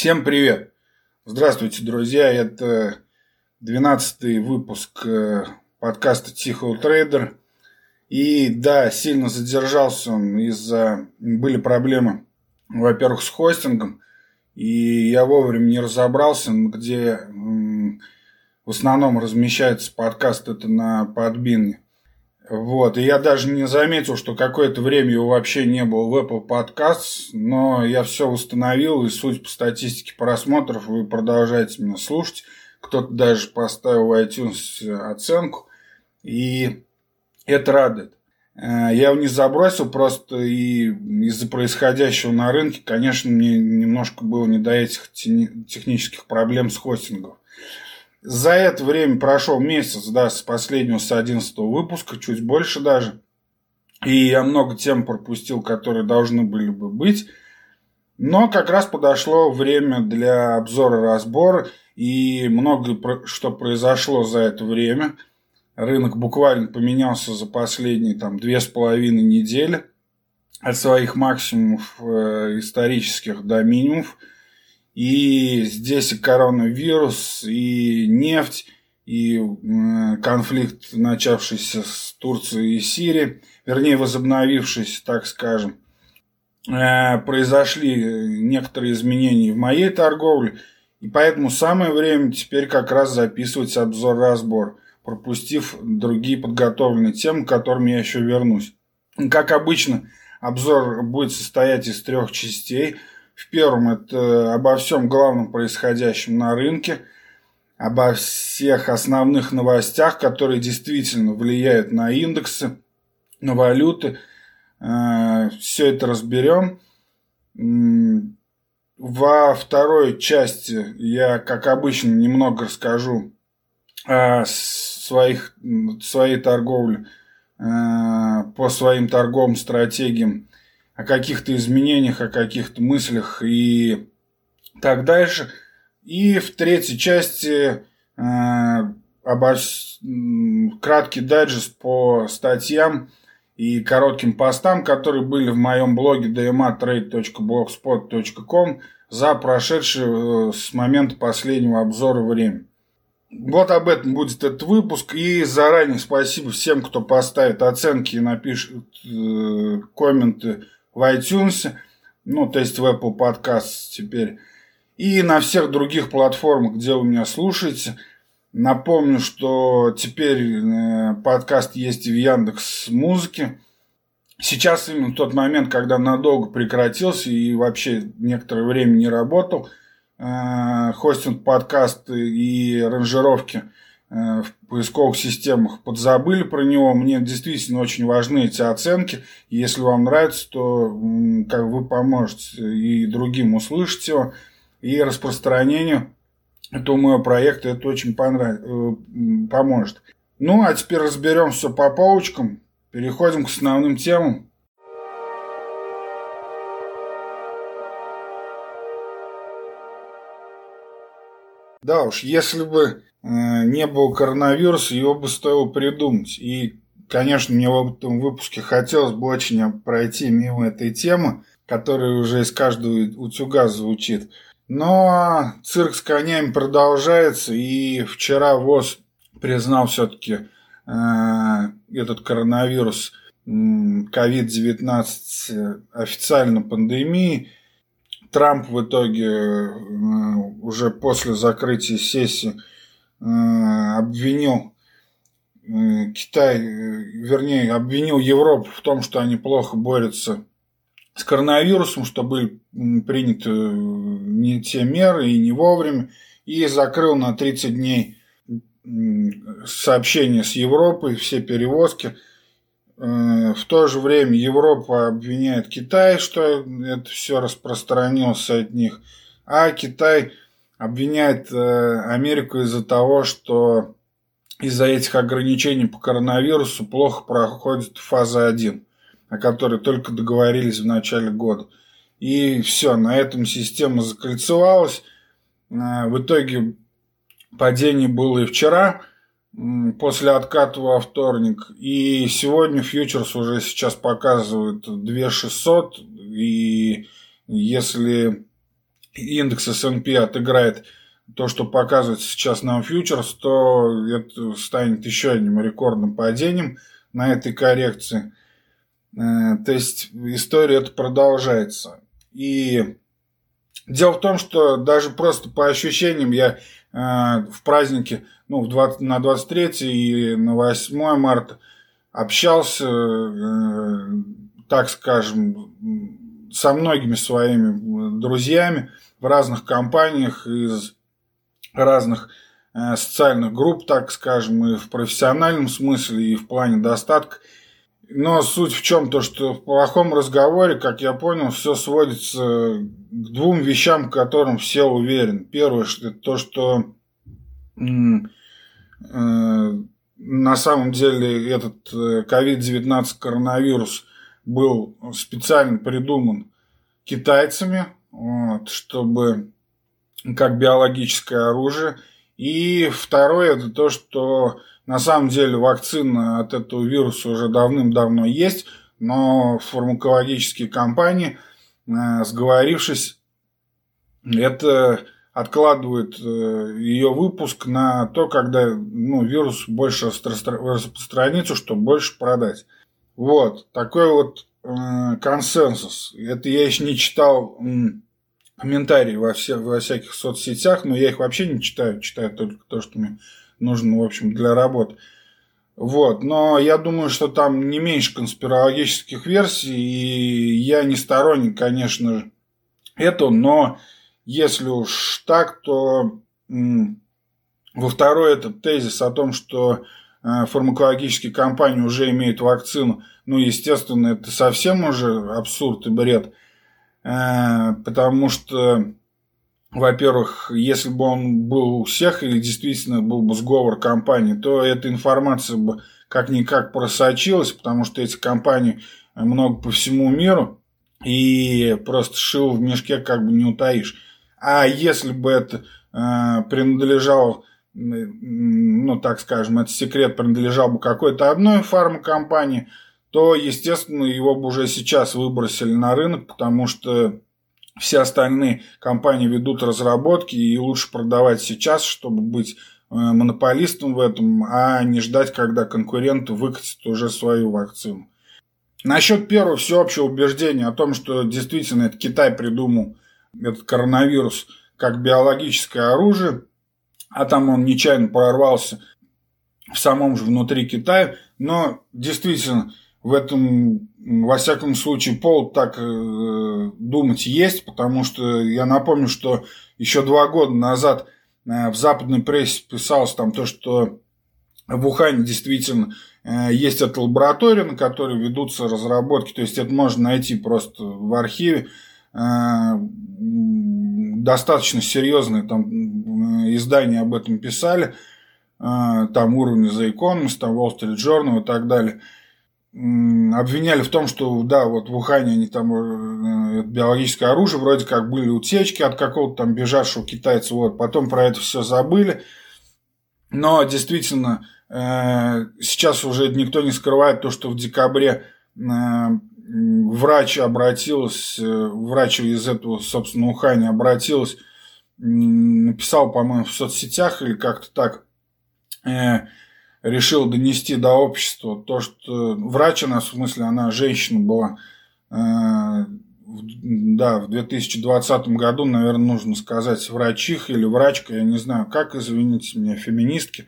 Всем привет! Здравствуйте, друзья! Это 12 выпуск э, подкаста Тихо Трейдер. И да, сильно задержался он из-за... Были проблемы, во-первых, с хостингом. И я вовремя не разобрался, где в основном размещается подкаст это на подбине. Вот, и я даже не заметил, что какое-то время его вообще не было в Apple Podcasts, но я все установил, и суть по статистике просмотров, вы продолжаете меня слушать. Кто-то даже поставил в iTunes оценку, и это радует. Э, я его не забросил, просто и из-за происходящего на рынке, конечно, мне немножко было не до этих технических проблем с хостингом. За это время прошел месяц, да, с последнего, с 11 выпуска, чуть больше даже. И я много тем пропустил, которые должны были бы быть. Но как раз подошло время для обзора-разбора. И много что произошло за это время. Рынок буквально поменялся за последние там, две с половиной недели. От своих максимумов э, исторических до минимумов – и здесь и коронавирус, и нефть, и конфликт, начавшийся с Турцией и Сирией, вернее, возобновившийся, так скажем. Э, произошли некоторые изменения в моей торговле, и поэтому самое время теперь как раз записывать обзор-разбор, пропустив другие подготовленные темы, к которым я еще вернусь. Как обычно, обзор будет состоять из трех частей – в первом это обо всем главном происходящем на рынке, обо всех основных новостях, которые действительно влияют на индексы, на валюты. Э, Все это разберем. Во второй части я, как обычно, немного расскажу о своих, своей торговле, э, по своим торговым стратегиям о каких-то изменениях, о каких-то мыслях и так дальше. И в третьей части э, обо... краткий дайджест по статьям и коротким постам, которые были в моем блоге dmatrade.blogspot.com за прошедшее э, с момента последнего обзора время. Вот об этом будет этот выпуск. И заранее спасибо всем, кто поставит оценки и напишет э, комменты в iTunes, ну, то есть в Apple Podcasts теперь, и на всех других платформах, где вы меня слушаете. Напомню, что теперь э, подкаст есть и в Яндекс Музыке. Сейчас именно тот момент, когда надолго прекратился и вообще некоторое время не работал, э, хостинг подкаста и ранжировки – в поисковых системах подзабыли про него. Мне действительно очень важны эти оценки. Если вам нравится, то как вы поможете и другим услышать его, и распространению этого моего проекта это очень понрав... Э, поможет. Ну, а теперь разберем все по полочкам. Переходим к основным темам. Да уж, если бы Э, не было коронавируса, его бы стоило придумать. И, конечно, мне в этом выпуске хотелось бы очень пройти мимо этой темы, которая уже из каждого утюга звучит. Но цирк с конями продолжается, и вчера ВОЗ признал все-таки э, этот коронавирус COVID-19 официально пандемией. Трамп в итоге э, уже после закрытия сессии Э, обвинил э, Китай, э, вернее, обвинил Европу в том, что они плохо борются с коронавирусом, что были приняты не те меры и не вовремя, и закрыл на 30 дней сообщения с Европой, все перевозки. В то же время Европа обвиняет Китай, что это все распространилось от них, а Китай обвиняет э, Америку из-за того, что из-за этих ограничений по коронавирусу плохо проходит фаза 1, о которой только договорились в начале года. И все, на этом система закольцевалась. Э, в итоге падение было и вчера, после отката во вторник. И сегодня фьючерс уже сейчас показывает 2600. И если индекс S&P отыграет то, что показывает сейчас нам фьючерс, то это станет еще одним рекордным падением на этой коррекции. Э, то есть история это продолжается. И дело в том, что даже просто по ощущениям я э, в празднике ну, в 20, на 23 и на 8 марта общался, э, так скажем, со многими своими друзьями в разных компаниях из разных э, социальных групп, так скажем, и в профессиональном смысле, и в плане достатка. Но суть в чем? То, что в плохом разговоре, как я понял, все сводится к двум вещам, к которым все уверены. Первое, что то, что э, на самом деле этот COVID-19 э, коронавирус был специально придуман китайцами, вот, чтобы как биологическое оружие. И второе, это то, что на самом деле вакцина от этого вируса уже давным-давно есть, но фармакологические компании, э, сговорившись, это откладывают э, ее выпуск на то, когда ну, вирус больше распространится, чтобы больше продать. Вот, такой вот э, консенсус. Это я еще не читал комментарии во, все, во всяких соцсетях, но я их вообще не читаю, читаю только то, что мне нужно, в общем, для работы. Вот, но я думаю, что там не меньше конспирологических версий, и я не сторонник, конечно этого, но если уж так, то во второй этот тезис о том, что э, фармакологические компании уже имеют вакцину, ну, естественно, это совсем уже абсурд и бред. Э, потому что, во-первых, если бы он был у всех и действительно был бы сговор компаний, то эта информация бы как-никак просочилась, потому что эти компании много по всему миру, и просто шил в мешке как бы не утаишь. А если бы это э, принадлежал, ну, так скажем, этот секрет принадлежал бы какой-то одной фармакомпании, то, естественно, его бы уже сейчас выбросили на рынок, потому что все остальные компании ведут разработки, и лучше продавать сейчас, чтобы быть э, монополистом в этом, а не ждать, когда конкуренты выкатят уже свою вакцину. Насчет первого всеобщего убеждения о том, что действительно это Китай придумал этот коронавирус как биологическое оружие, а там он нечаянно прорвался в самом же внутри Китая, но действительно в этом, во всяком случае, повод так э, думать есть, потому что я напомню, что еще два года назад э, в западной прессе писалось там то, что в Ухане действительно э, есть эта лаборатория, на которой ведутся разработки, то есть это можно найти просто в архиве. Э, достаточно серьезные там э, издания об этом писали, э, там уровни The Economist, там Wall Street Journal и так далее – обвиняли в том, что да, вот в Ухане они там биологическое оружие, вроде как были утечки от какого-то там бежавшего китайца, вот, потом про это все забыли. Но действительно, сейчас уже никто не скрывает то, что в декабре врач обратился, врач из этого, собственно, Ухани обратилась, написал, по-моему, в соцсетях или как-то так, решил донести до общества то, что врач у нас, в смысле, она женщина была, э, да, в 2020 году, наверное, нужно сказать врачиха или врачка, я не знаю, как, извините меня, феминистки.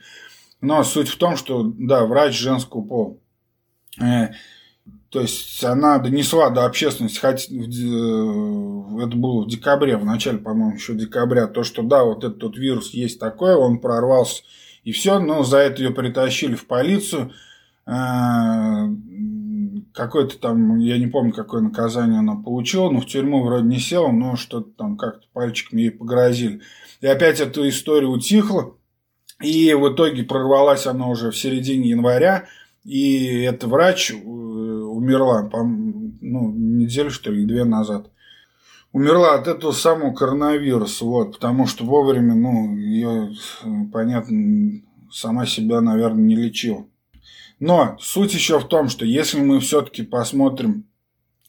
Но суть в том, что, да, врач женского пола. Э, то есть она донесла до общественности, хоть э, это было в декабре, в начале, по-моему, еще декабря, то, что да, вот этот вирус есть такой, он прорвался и все, но за это ее притащили в полицию. А, какое-то там, я не помню, какое наказание она получила, но в тюрьму вроде не села, но что-то там как-то пальчиками ей погрозили. И опять эта история утихла. И в итоге прорвалась она уже в середине января. И эта врач умерла, ну, неделю, что ли, две назад умерла от этого самого коронавируса, вот, потому что вовремя, ну, ее, понятно, сама себя, наверное, не лечила. Но суть еще в том, что если мы все-таки посмотрим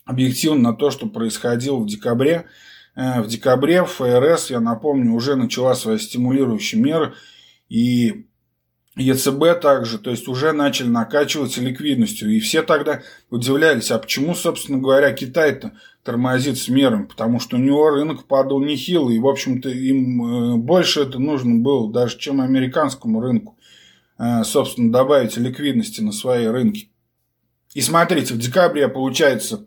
объективно на то, что происходило в декабре, э, в декабре ФРС, я напомню, уже начала свои стимулирующие меры, и ЕЦБ также, то есть уже начали накачиваться ликвидностью. И все тогда удивлялись, а почему, собственно говоря, Китай-то тормозит с мерами? Потому что у него рынок падал нехило, и, в общем-то, им э, больше это нужно было, даже чем американскому рынку, э, собственно, добавить ликвидности на свои рынки. И смотрите, в декабре, получается,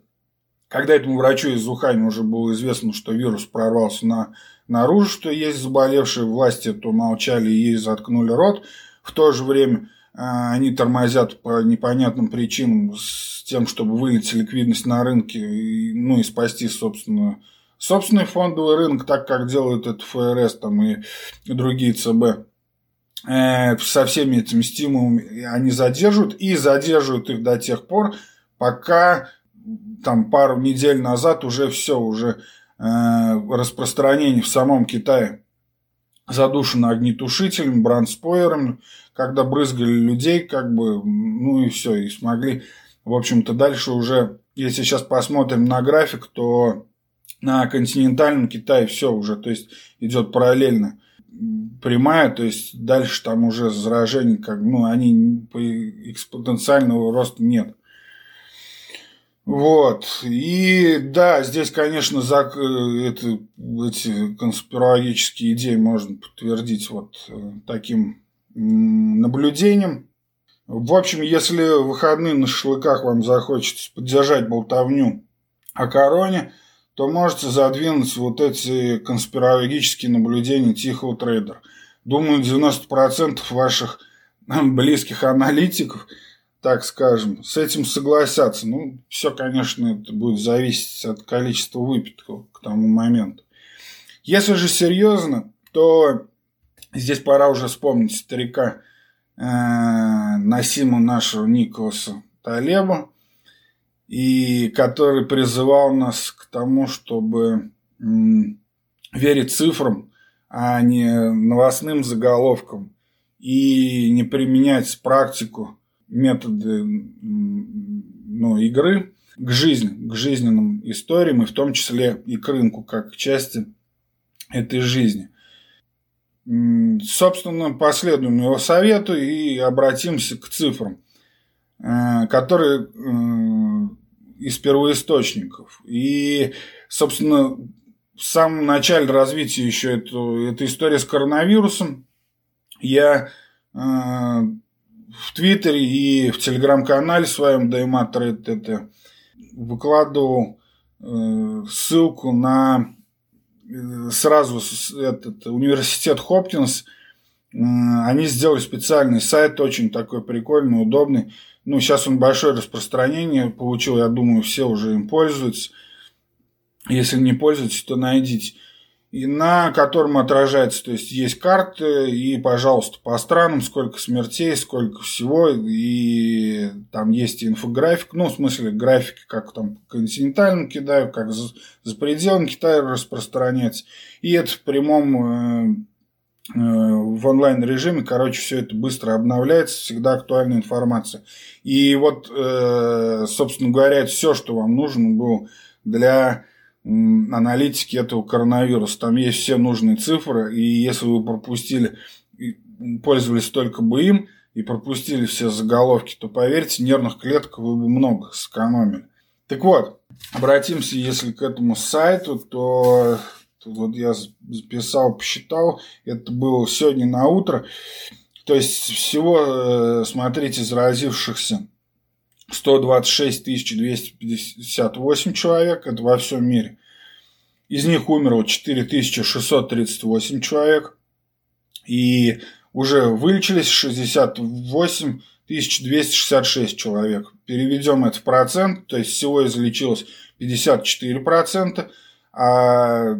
когда этому врачу из Ухани уже было известно, что вирус прорвался на, наружу, что есть заболевшие, власти то молчали и ей заткнули рот – в то же время а, они тормозят по непонятным причинам с тем, чтобы вылить ликвидность на рынке, ну и спасти, собственно, собственный фондовый рынок, так как делают это ФРС там, и другие ЦБ. Э, со всеми этими стимулами они задерживают и задерживают их до тех пор, пока там пару недель назад уже все, уже э, распространение в самом Китае задушено огнетушителем, брандспойерами, когда брызгали людей, как бы, ну и все, и смогли, в общем-то, дальше уже, если сейчас посмотрим на график, то на континентальном Китае все уже, то есть идет параллельно прямая, то есть дальше там уже заражений, как, ну, они экспоненциального роста нет. Вот. И да, здесь, конечно, за, э, это, эти конспирологические идеи можно подтвердить вот э, таким наблюдением. В общем, если в выходные на шашлыках вам захочется поддержать болтовню о короне, то можете задвинуть вот эти конспирологические наблюдения тихого трейдера. Думаю, 90% ваших близких аналитиков – так скажем, с этим согласятся. Ну, все, конечно, это будет зависеть от количества выпитого к тому моменту. Если же серьезно, то здесь пора уже вспомнить старика э, Насима нашего Николаса Талеба, и который призывал нас к тому, чтобы верить цифрам, а не новостным заголовкам, и не применять практику методы ну, игры к жизни, к жизненным историям, и в том числе и к рынку, как к части этой жизни. Собственно, последуем его совету и обратимся к цифрам, э, которые э, из первоисточников. И, собственно, в самом начале развития еще эту, эта история с коронавирусом я э, в Твиттере и в Телеграм-канале своем Дайматред это выкладывал э, ссылку на э, сразу этот университет Хопкинс. Э, они сделали специальный сайт, очень такой прикольный, удобный. Ну, сейчас он большое распространение получил, я думаю, все уже им пользуются. Если не пользуетесь, то найдите и на котором отражается, то есть есть карты, и, пожалуйста, по странам, сколько смертей, сколько всего, и там есть инфографик, ну, в смысле, графики, как там по континентальному Китаю, как за, за пределами Китая распространяется, и это в прямом э, э, в онлайн режиме, короче, все это быстро обновляется, всегда актуальная информация. И вот, э, собственно говоря, это все, что вам нужно было для аналитики этого коронавируса. Там есть все нужные цифры, и если вы пропустили, пользовались только бы им, и пропустили все заголовки, то поверьте, нервных клеток вы бы много сэкономили. Так вот, обратимся, если к этому сайту, то вот я записал, посчитал, это было сегодня на утро. То есть всего, э, смотрите, заразившихся 126 258 человек, это во всем мире. Из них умерло 4638 человек. И уже вылечились 68 266 человек. Переведем это в процент, то есть всего излечилось 54%, а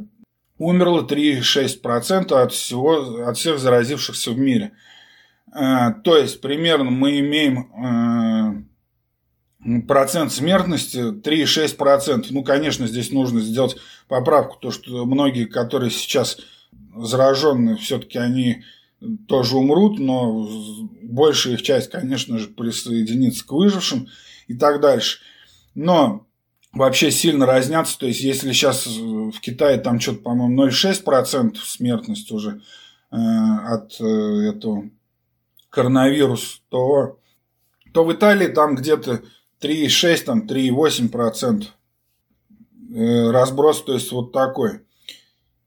умерло 3,6% от, всего, от всех заразившихся в мире. Э, то есть примерно мы имеем э, процент смертности 3,6%. Ну, конечно, здесь нужно сделать поправку, то, что многие, которые сейчас заражены, все-таки они тоже умрут, но большая их часть, конечно же, присоединится к выжившим и так дальше. Но вообще сильно разнятся. То есть, если сейчас в Китае там что-то, по-моему, 0,6% смертность уже э, от э, этого коронавируса, то, то в Италии там где-то 3,6, там 3,8% э, разброс, то есть вот такой.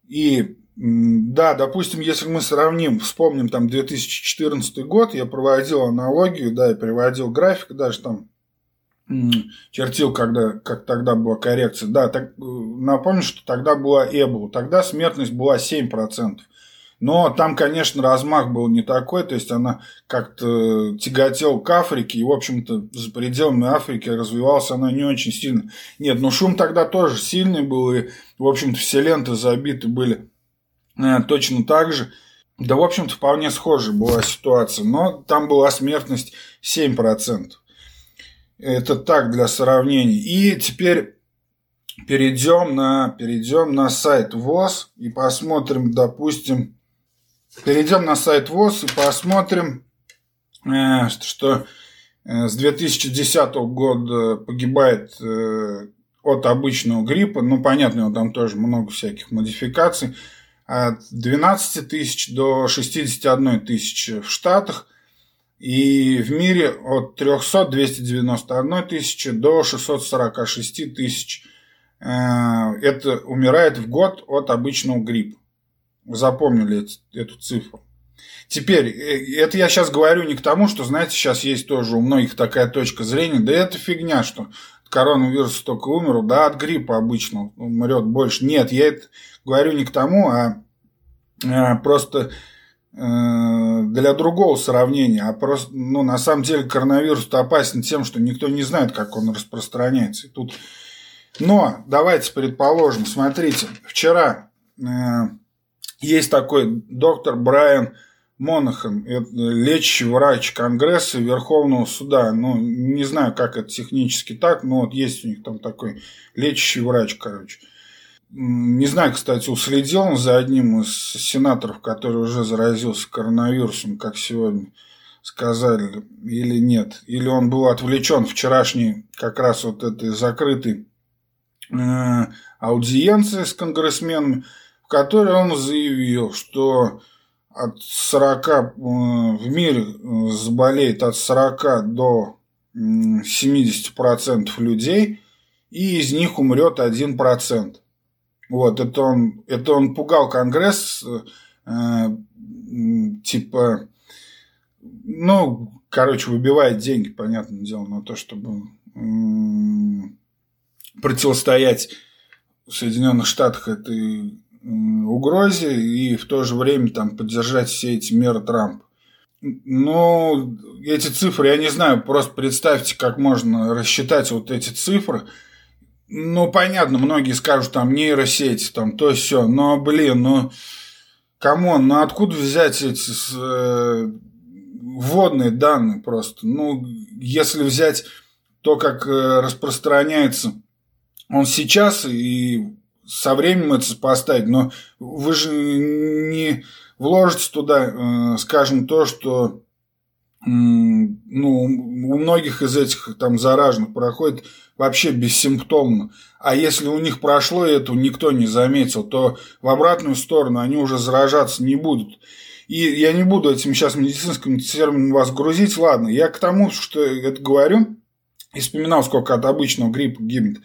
И да, допустим, если мы сравним, вспомним там 2014 год, я проводил аналогию, да, и приводил график, даже там чертил, когда, как тогда была коррекция. Да, так, э, напомню, что тогда была Эбола, тогда смертность была 7%. Но там, конечно, размах был не такой, то есть она как-то тяготела к Африке, и, в общем-то, за пределами Африки развивалась она не очень сильно. Нет, ну шум тогда тоже сильный был, и, в общем-то, все ленты забиты были э, точно так же. Да, в общем-то, вполне схожая была ситуация, но там была смертность 7%. Это так для сравнения. И теперь перейдем на, перейдем на сайт ВОЗ и посмотрим, допустим, перейдем на сайт ВОЗ и посмотрим, э, что э, с 2010 года погибает э, от обычного гриппа, ну, понятно, там тоже много всяких модификаций, от 12 тысяч до 61 тысячи в Штатах – и в мире от 300 291 тысячи до 646 тысяч это умирает в год от обычного гриппа. Запомнили эту цифру. Теперь, э, это я сейчас говорю не к тому, что, знаете, сейчас есть тоже у многих такая точка зрения, да это фигня, что коронавирус только умер, да от гриппа обычно умрет больше. Нет, я это говорю не к тому, а, а просто Э, для другого сравнения, а просто, ну, на самом деле коронавирус опасен тем, что никто не знает, как он распространяется. И тут... Но давайте предположим, смотрите, вчера э, есть такой доктор Брайан Монахан, лечащий врач Конгресса Верховного суда. Ну, не знаю, как это технически так, но вот есть у них там такой лечащий врач, короче. Не знаю, кстати, уследил он за одним из сенаторов, который уже заразился коронавирусом, как сегодня сказали, или нет. Или он был отвлечен вчерашней как раз вот этой закрытой э, аудиенции с конгрессменами, которой он заявил, что от 40 э, в мире э, заболеет от 40 до 70% людей, и из них умрет 1%. Вот, это он, это он пугал Конгресс, э, типа, ну, короче, выбивает деньги, понятное дело, на то, чтобы э, противостоять в Соединенных Штатах этой э, угрозе и в то же время там поддержать все эти меры Трампа. Ну, эти цифры, я не знаю, просто представьте, как можно рассчитать вот эти цифры – ну, понятно, многие скажут, там, нейросети, там, то все, но, блин, ну, come on, ну, откуда взять эти э, вводные данные просто? Ну, если взять то, как э, распространяется он сейчас и со временем это поставить, но вы же не вложите туда, э, скажем, то, что ну, у многих из этих там зараженных проходит вообще бессимптомно. А если у них прошло это, никто не заметил, то в обратную сторону они уже заражаться не будут. И я не буду этим сейчас медицинским термином вас грузить, ладно. Я к тому, что это говорю, и вспоминал, сколько от обычного гриппа гибнет.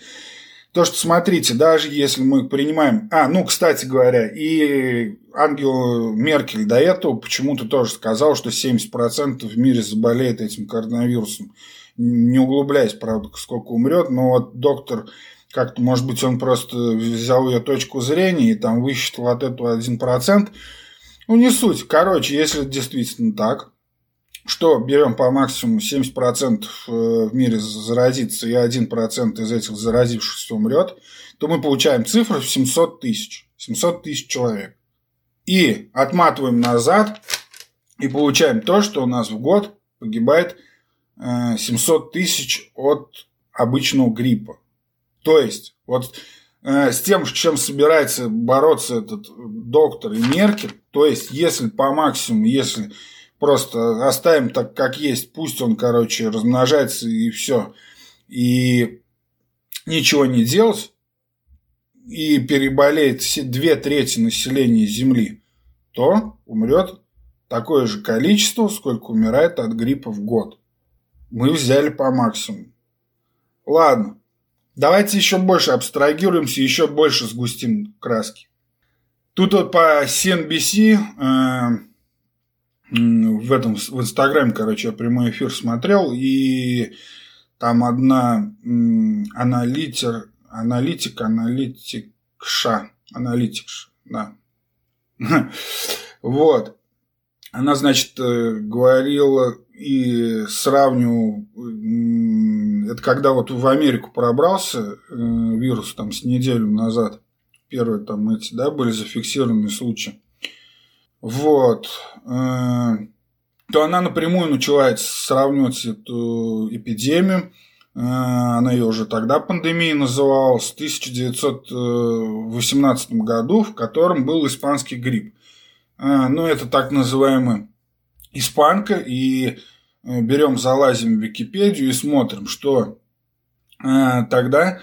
То, что смотрите, даже если мы принимаем... А, ну, кстати говоря, и Ангел Меркель до этого почему-то тоже сказал, что 70% в мире заболеет этим коронавирусом. Не углубляясь, правда, сколько умрет, но вот доктор как-то, может быть, он просто взял ее точку зрения и там высчитал от этого 1%. Ну, не суть. Короче, если действительно так, что берем по максимуму 70% э, в мире заразится и 1% из этих заразившихся умрет, то мы получаем цифру в 700 тысяч. 700 тысяч человек. И отматываем назад и получаем то, что у нас в год погибает 700 э, тысяч от обычного гриппа. То есть, вот э, с тем, с чем собирается бороться этот доктор и Меркель, то есть, если по максимуму, если просто оставим так, как есть, пусть он, короче, размножается и все. И ничего не делать и переболеет все две трети населения Земли, то умрет такое же количество, сколько умирает от гриппа в год. Мы взяли по максимуму. Ладно, давайте еще больше абстрагируемся, еще больше сгустим краски. Тут вот по CNBC э, в этом в Инстаграме, короче, я прямой эфир смотрел, и там одна аналитер, аналитик, аналитикша, аналитикша, да. Вот. Она, значит, э, говорила и сравнивала, это когда вот в Америку пробрался э, вирус там с неделю назад, первые там эти, да, были зафиксированы случаи. Вот. Э, то она напрямую начала сравнивать эту эпидемию. Она ее уже тогда пандемией называла, с 1918 году, в котором был испанский грипп. Ну, это так называемая испанка, и э, берем, залазим в Википедию и смотрим, что э, тогда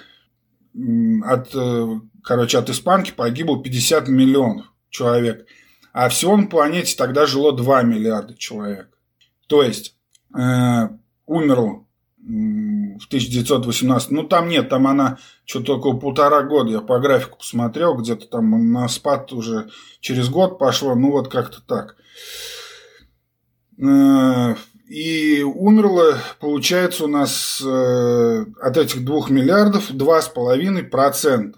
от, э, короче, от испанки погибло 50 миллионов человек, а всего на планете тогда жило 2 миллиарда человек. То есть э, умерло в 1918. Ну, там нет, там она что-то около полтора года. Я по графику посмотрел, где-то там на спад уже через год пошло. Ну, вот как-то так. Э, и умерло, получается, у нас э, от этих двух миллиардов 2,5%.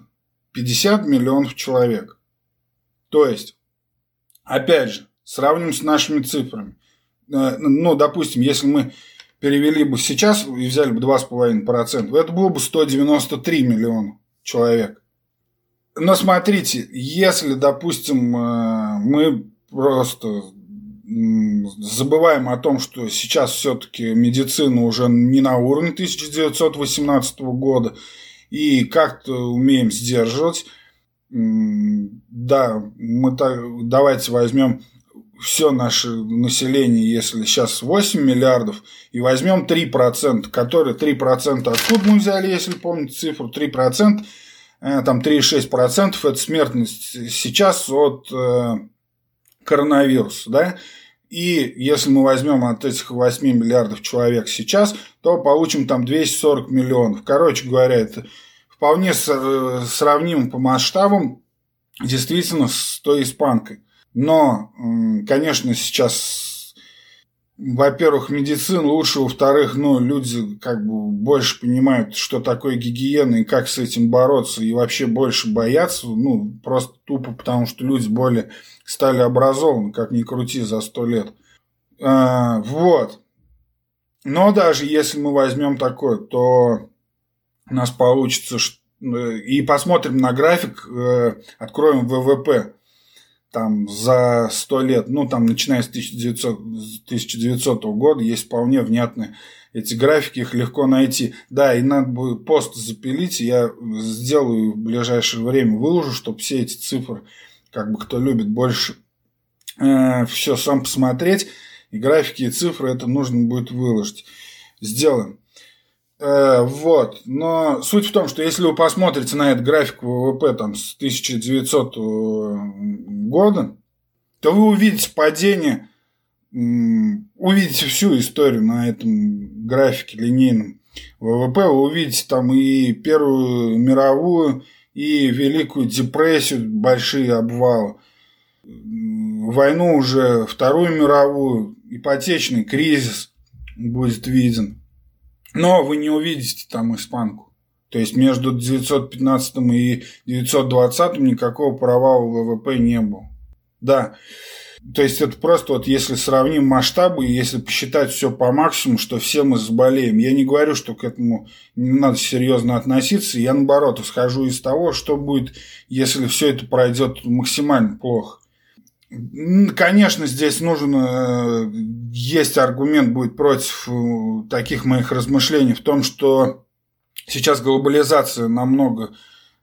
50 миллионов человек. То есть, опять же, сравним с нашими цифрами. Э, ну, допустим, если мы перевели бы сейчас и взяли бы 2,5%, это было бы 193 миллиона человек. Но смотрите, если, допустим, э, мы просто забываем о том, что сейчас все-таки медицина уже не на уровне 1918 года, и как-то умеем сдерживать, да, мы так, давайте возьмем все наше население, если сейчас 8 миллиардов, и возьмем 3%, которые 3% откуда мы взяли, если помните цифру, 3%, э, там 3,6% это смертность сейчас от э, коронавируса, да, и если мы возьмем от этих 8 миллиардов человек сейчас, то получим там 240 миллионов. Короче говоря, это вполне э, сравнимо по масштабам действительно с той испанкой. Но, конечно, сейчас, во-первых, медицина лучше, во-вторых, ну, люди как бы больше понимают, что такое гигиена и как с этим бороться, и вообще больше боятся, ну, просто тупо потому, что люди более стали образованы, как ни крути, за сто лет. А, вот. Но даже если мы возьмем такое, то у нас получится, э, и посмотрим на график, э, откроем ВВП там за сто лет, ну там начиная с 1900, 1900 года, есть вполне внятные эти графики, их легко найти. Да, и надо будет пост запилить, я сделаю в ближайшее время, выложу, чтобы все эти цифры, как бы кто любит больше, э, все сам посмотреть, и графики, и цифры это нужно будет выложить. Сделаем. Э, вот. Но суть в том, что если вы посмотрите на этот график ВВП там, с 1900 года, то вы увидите падение, увидите всю историю на этом графике линейном ВВП, вы увидите там и Первую мировую, и Великую депрессию, большие обвалы, войну уже, Вторую мировую, ипотечный кризис будет виден. Но вы не увидите там испанку. То есть между 915 и 920 никакого провала ВВП не было. Да. То есть это просто вот если сравним масштабы, если посчитать все по максимуму, что все мы заболеем. Я не говорю, что к этому не надо серьезно относиться. Я наоборот исхожу из того, что будет, если все это пройдет максимально плохо. Конечно, здесь нужен, э, есть аргумент будет против э, таких моих размышлений в том, что сейчас глобализация намного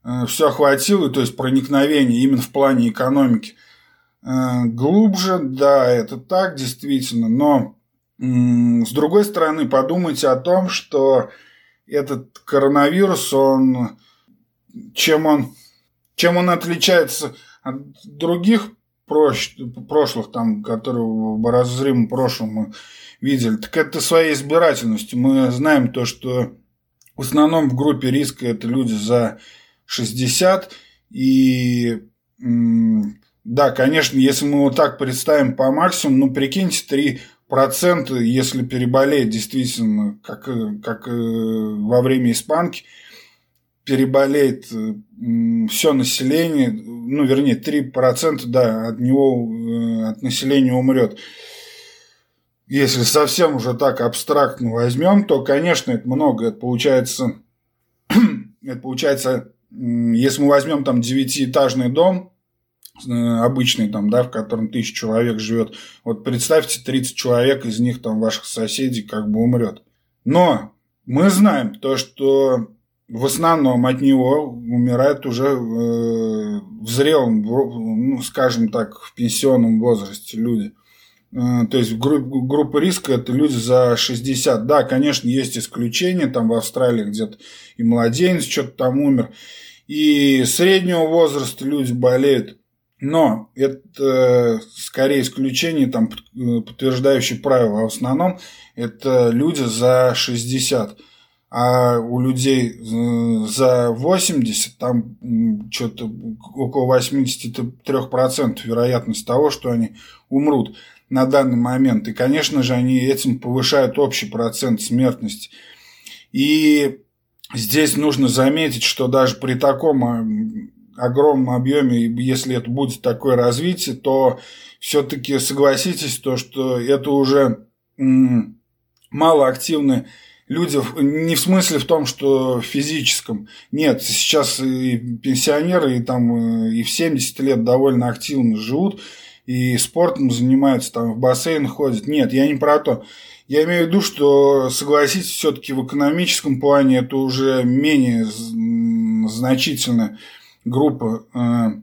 э, все охватила, то есть проникновение именно в плане экономики глубже, да, это так действительно, но с другой стороны подумайте о том, что этот коронавирус, он чем он чем он отличается от других прошлых, там, которые в разрывом прошлом мы видели, так это своей избирательностью. Мы знаем то, что в основном в группе риска это люди за 60. И да, конечно, если мы вот так представим по максимуму, ну, прикиньте, 3 процента, если переболеет действительно, как, как э, во время испанки, переболеет все население, ну, вернее, 3% да, от него, э, от населения умрет. Если совсем уже так абстрактно возьмем, то, конечно, это много. Это получается, это получается, если мы возьмем там девятиэтажный дом, э, обычный там, да, в котором тысяча человек живет, вот представьте, 30 человек из них там ваших соседей как бы умрет. Но мы знаем то, что в основном от него умирают уже э, в зрелом, ну, скажем так, в пенсионном возрасте люди. Э, то есть групп, группа риска это люди за 60. Да, конечно, есть исключения, там в Австралии где-то и младенец что-то там умер. И среднего возраста люди болеют. Но это скорее исключение, там, подтверждающие правила. А в основном это люди за 60 а у людей э, за 80 там что-то около 83% вероятность того, что они умрут на данный момент. И, конечно же, они этим повышают общий процент смертности. И здесь нужно заметить, что даже при таком э, огромном объеме, если это будет такое развитие, то все-таки согласитесь, то, что это уже малоактивные люди не в смысле в том, что в физическом. Нет, сейчас и пенсионеры, и там и в 70 лет довольно активно живут, и спортом занимаются, там в бассейн ходят. Нет, я не про то. Я имею в виду, что, согласитесь, все-таки в экономическом плане это уже менее значительная группа э,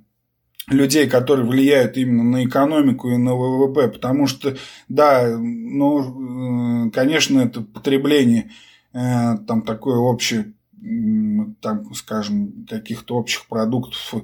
людей, которые влияют именно на экономику и на ВВП, потому что, да, ну, э, конечно, это потребление э, там такое общее там, скажем, каких-то общих продуктов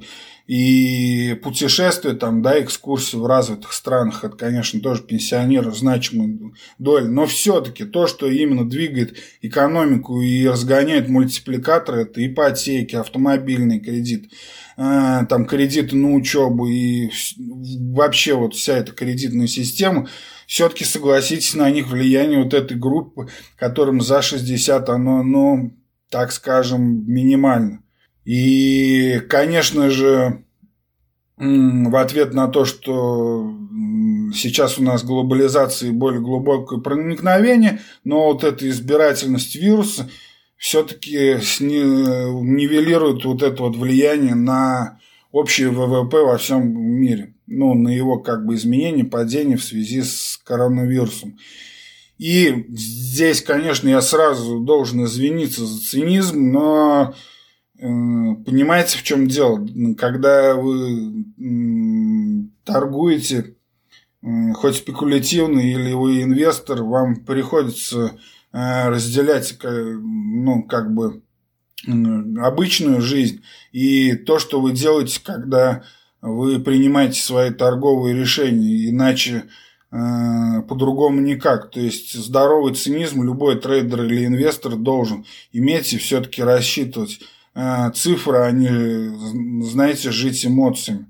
и путешествия, там, да, экскурсии в развитых странах, это, конечно, тоже пенсионеры значимая доля, но все-таки то, что именно двигает экономику и разгоняет мультипликаторы, это ипотеки, автомобильный кредит, э, там, кредиты на учебу и вообще вот вся эта кредитная система, все-таки согласитесь, на них влияние вот этой группы, которым за 60, оно, ну, так скажем, минимально. И, конечно же, в ответ на то, что сейчас у нас глобализация и более глубокое проникновение, но вот эта избирательность вируса все-таки нивелирует вот это вот влияние на общий ВВП во всем мире. Ну, на его как бы изменение, падение в связи с коронавирусом. И здесь, конечно, я сразу должен извиниться за цинизм, но понимаете, в чем дело? Когда вы торгуете, хоть спекулятивно или вы инвестор, вам приходится э, разделять, ну, как бы обычную жизнь и то, что вы делаете, когда вы принимаете свои торговые решения, иначе Э, по-другому никак. То есть здоровый цинизм любой трейдер или инвестор должен иметь и все-таки рассчитывать э, цифры, а не, знаете, жить эмоциями.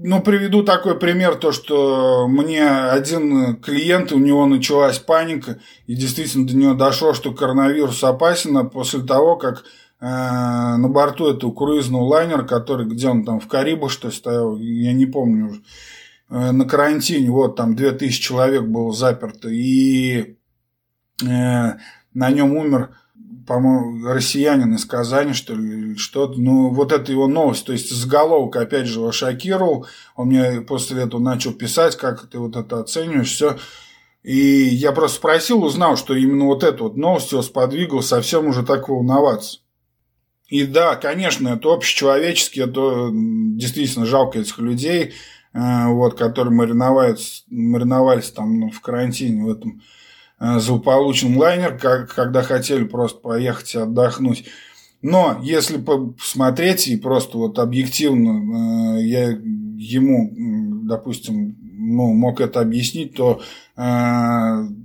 Ну, приведу такой пример, то, что мне один клиент, у него началась паника, и действительно до него дошло, что коронавирус опасен, а после того, как э, на борту этого круизного лайнера, который, где он там, в Карибах, что стоял, я не помню уже, Э, на карантине, вот там 2000 человек было заперто, и э, на нем умер, по-моему, россиянин из Казани, что ли, что-то. Ну, вот это его новость. То есть, заголовок, опять же, его шокировал. Он мне после этого начал писать, как ты вот это оцениваешь, все. И я просто спросил, узнал, что именно вот эта вот новость его сподвигла совсем уже так волноваться. И да, конечно, это общечеловечески, это действительно жалко этих людей – Э, вот, которые мариновались, мариновались там ну, в карантине в этом э, злополучен лайнер, как, когда хотели просто поехать отдохнуть. Но если посмотреть и просто вот объективно э, я ему, допустим, ну, мог это объяснить, то э,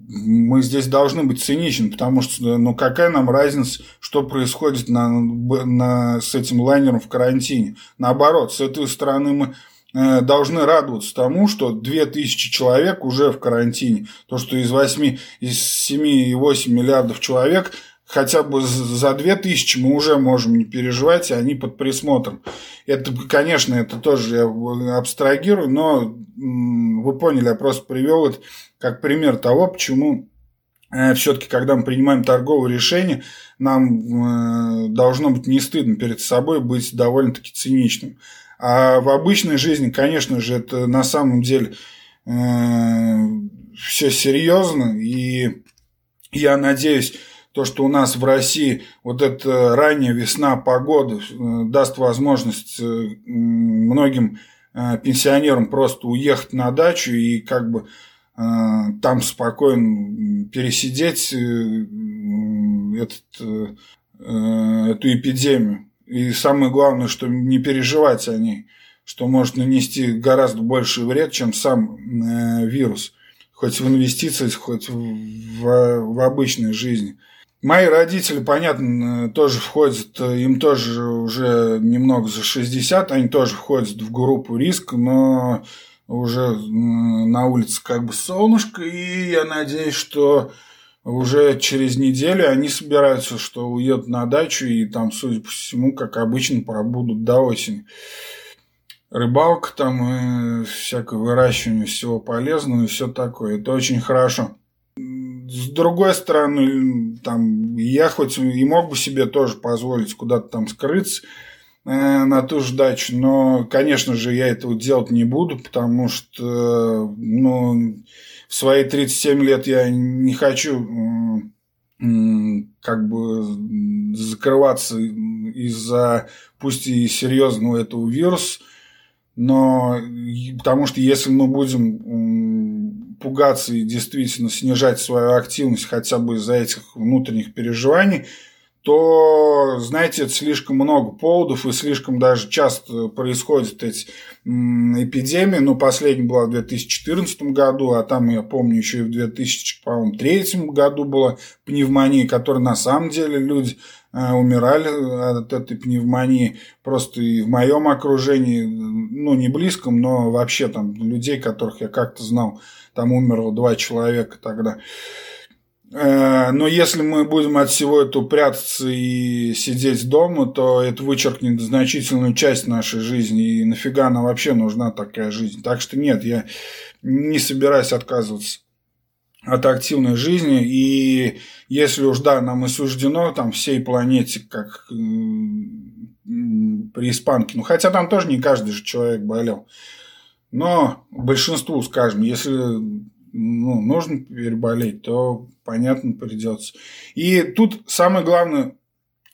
мы здесь должны быть циничны, потому что, ну, какая нам разница, что происходит на, на, с этим лайнером в карантине. Наоборот, с этой стороны мы должны радоваться тому, что 2000 человек уже в карантине. То, что из 8, из 7,8 миллиардов человек – хотя бы за 2000 мы уже можем не переживать, и они под присмотром. Это, конечно, это тоже я абстрагирую, но вы поняли, я просто привел это как пример того, почему э, все-таки, когда мы принимаем торговые решения, нам э, должно быть не стыдно перед собой быть довольно-таки циничным. А в обычной жизни, конечно же, это на самом деле э, все серьезно, и я надеюсь, то, что у нас в России вот эта ранняя весна погода э, даст возможность э, многим э, пенсионерам просто уехать на дачу и как бы там спокойно пересидеть этот, эту эпидемию. И самое главное, что не переживать о ней, что может нанести гораздо больший вред, чем сам вирус. Хоть в инвестициях, хоть в, в обычной жизни. Мои родители, понятно, тоже входят, им тоже уже немного за 60, они тоже входят в группу риск, но уже на улице как бы солнышко, и я надеюсь, что уже через неделю они собираются, что уедут на дачу, и там, судя по всему, как обычно, пробудут до осени. Рыбалка там и всякое выращивание всего полезного и все такое. Это очень хорошо. С другой стороны, там, я хоть и мог бы себе тоже позволить куда-то там скрыться э, на ту же дачу, но, конечно же, я этого делать не буду, потому что, ну, в свои 37 лет я не хочу как бы закрываться из-за пусть и серьезного этого вируса, но потому что если мы будем пугаться и действительно снижать свою активность хотя бы из-за этих внутренних переживаний, то, знаете, это слишком много поводов и слишком даже часто происходят эти эпидемии. Ну, последняя была в 2014 году, а там, я помню, еще и в 2003 году была пневмония, которая на самом деле люди э, умирали от этой пневмонии. Просто и в моем окружении, ну, не близком, но вообще там людей, которых я как-то знал, там умерло два человека тогда. Э, но если мы будем от всего этого прятаться и сидеть дома, то это вычеркнет значительную часть нашей жизни. И нафига нам вообще нужна такая жизнь? Так что нет, я не собираюсь отказываться от активной жизни. И если уж да, нам и суждено там всей планете, как при испанке, ну хотя там тоже не каждый же человек болел. Но большинству, скажем, если ну, нужно переболеть, то понятно придется. И тут самое главное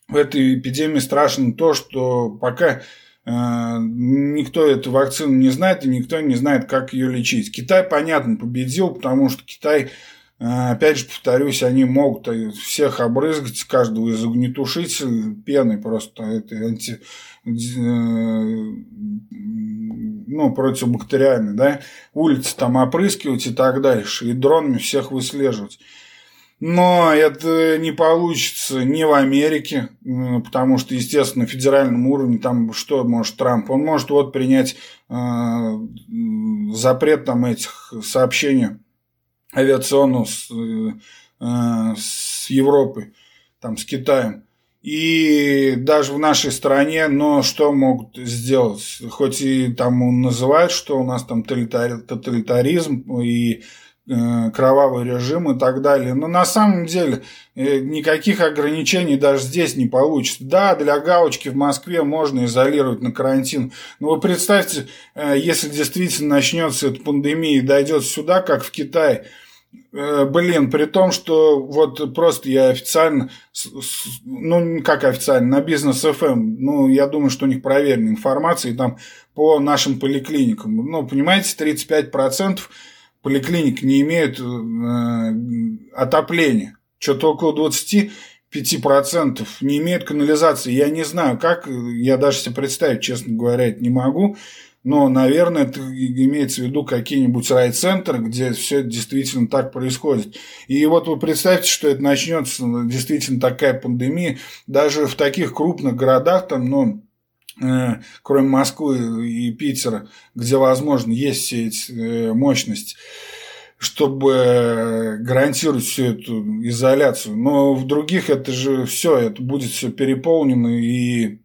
в этой эпидемии страшно то, что пока э, никто эту вакцину не знает, и никто не знает, как ее лечить. Китай, понятно, победил, потому что Китай, опять же, повторюсь, они могут всех обрызгать, каждого из огнетушителей пеной просто. Это анти, э, ну, противобактериальный, да, улицы там опрыскивать и так дальше, и дронами всех выслеживать. Но это не получится ни в Америке, потому что, естественно, на федеральном уровне там что может Трамп? Он может вот принять э, запрет там этих сообщений авиационных с, э, с Европой, там, с Китаем. И даже в нашей стране, но что могут сделать? Хоть и там называют, что у нас там тоталитаризм и э, кровавый режим и так далее. Но на самом деле э, никаких ограничений даже здесь не получится. Да, для галочки в Москве можно изолировать на карантин. Но вы представьте, э, если действительно начнется эта пандемия и дойдет сюда, как в Китае, Э, блин, при том, что вот просто я официально, ну, как официально, на бизнес FM, ну, я думаю, что у них проверенная информация, и там по нашим поликлиникам, ну, понимаете, 35% поликлиник не имеют э, отопления. Что-то около 25% не имеют канализации. Я не знаю, как, я даже себе представить, честно говоря, это не могу. Но, наверное, это имеется в виду какие-нибудь райцентры, где все действительно так происходит. И вот вы представьте, что это начнется действительно такая пандемия. Даже в таких крупных городах, там, ну, кроме Москвы и Питера, где, возможно, есть все эти э, мощности, чтобы гарантировать всю эту изоляцию. Но в других это же все, это будет все переполнено и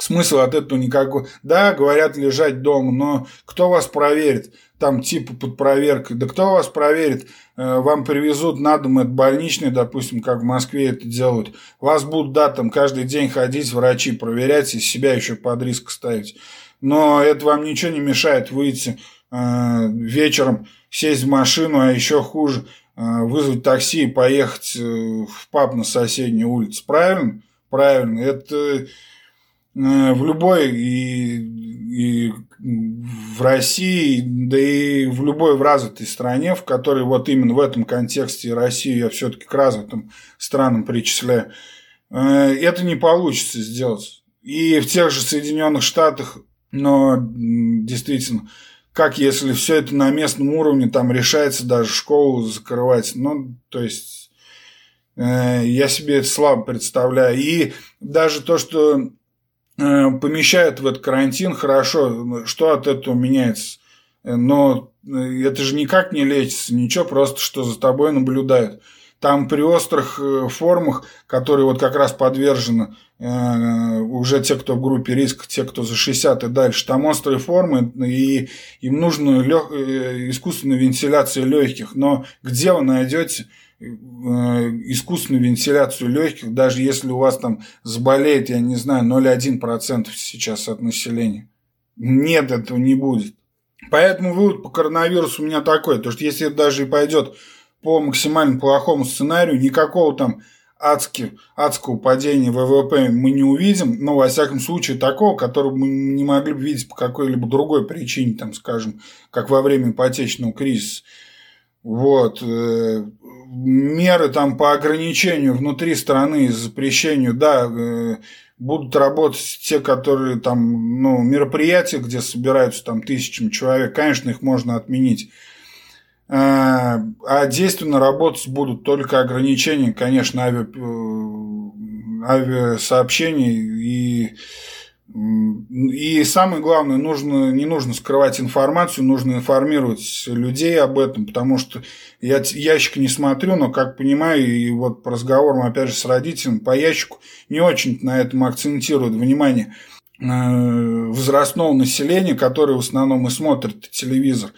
Смысл от этого никакой. Да, говорят лежать дома, но кто вас проверит? Там типа под проверкой. Да кто вас проверит? Э, вам привезут на дом это больничный, допустим, как в Москве это делают. Вас будут, да, там каждый день ходить врачи, проверять и себя еще под риск ставить. Но это вам ничего не мешает выйти э, вечером, сесть в машину, а еще хуже, э, вызвать такси и поехать в паб на соседней улице. Правильно? Правильно. Это Э, в любой и, и в России, да и в любой в развитой стране, в которой вот именно в этом контексте Россию я все-таки к развитым странам причисляю, э, это не получится сделать. И в тех же Соединенных Штатах, но действительно, как если все это на местном уровне, там решается даже школу закрывать, ну, то есть э, я себе это слабо представляю. И даже то, что Э, помещают в этот карантин, хорошо, что от этого меняется? Но э, это же никак не лечится, ничего, просто что за тобой наблюдают. Там при острых э, формах, которые вот как раз подвержены уже те, кто в группе риска, те, кто за 60 и дальше, там острые формы, и им нужна лег... искусственная вентиляция легких. Но где вы найдете Э, искусственную вентиляцию легких, даже если у вас там заболеет, я не знаю, 0,1% сейчас от населения. Нет, этого не будет. Поэтому вывод по коронавирусу у меня такой, то что если это даже и пойдет по максимально плохому сценарию, никакого там адски, адского падения ВВП мы не увидим, но, во всяком случае, такого, которого мы не могли бы видеть по какой-либо другой причине, там, скажем, как во время ипотечного кризиса. Вот. Э, меры там по ограничению внутри страны, запрещению, да, э, будут работать те, которые там, ну, мероприятия, где собираются там тысячами человек, конечно, их можно отменить. Э, а действенно работать будут только ограничения, конечно, ави... авиасообщений и и самое главное, нужно, не нужно скрывать информацию, нужно информировать людей об этом, потому что я ящик не смотрю, но, как понимаю, и вот по разговорам, опять же, с родителями, по ящику не очень на этом акцентируют внимание э, возрастного населения, которое в основном и смотрит телевизор.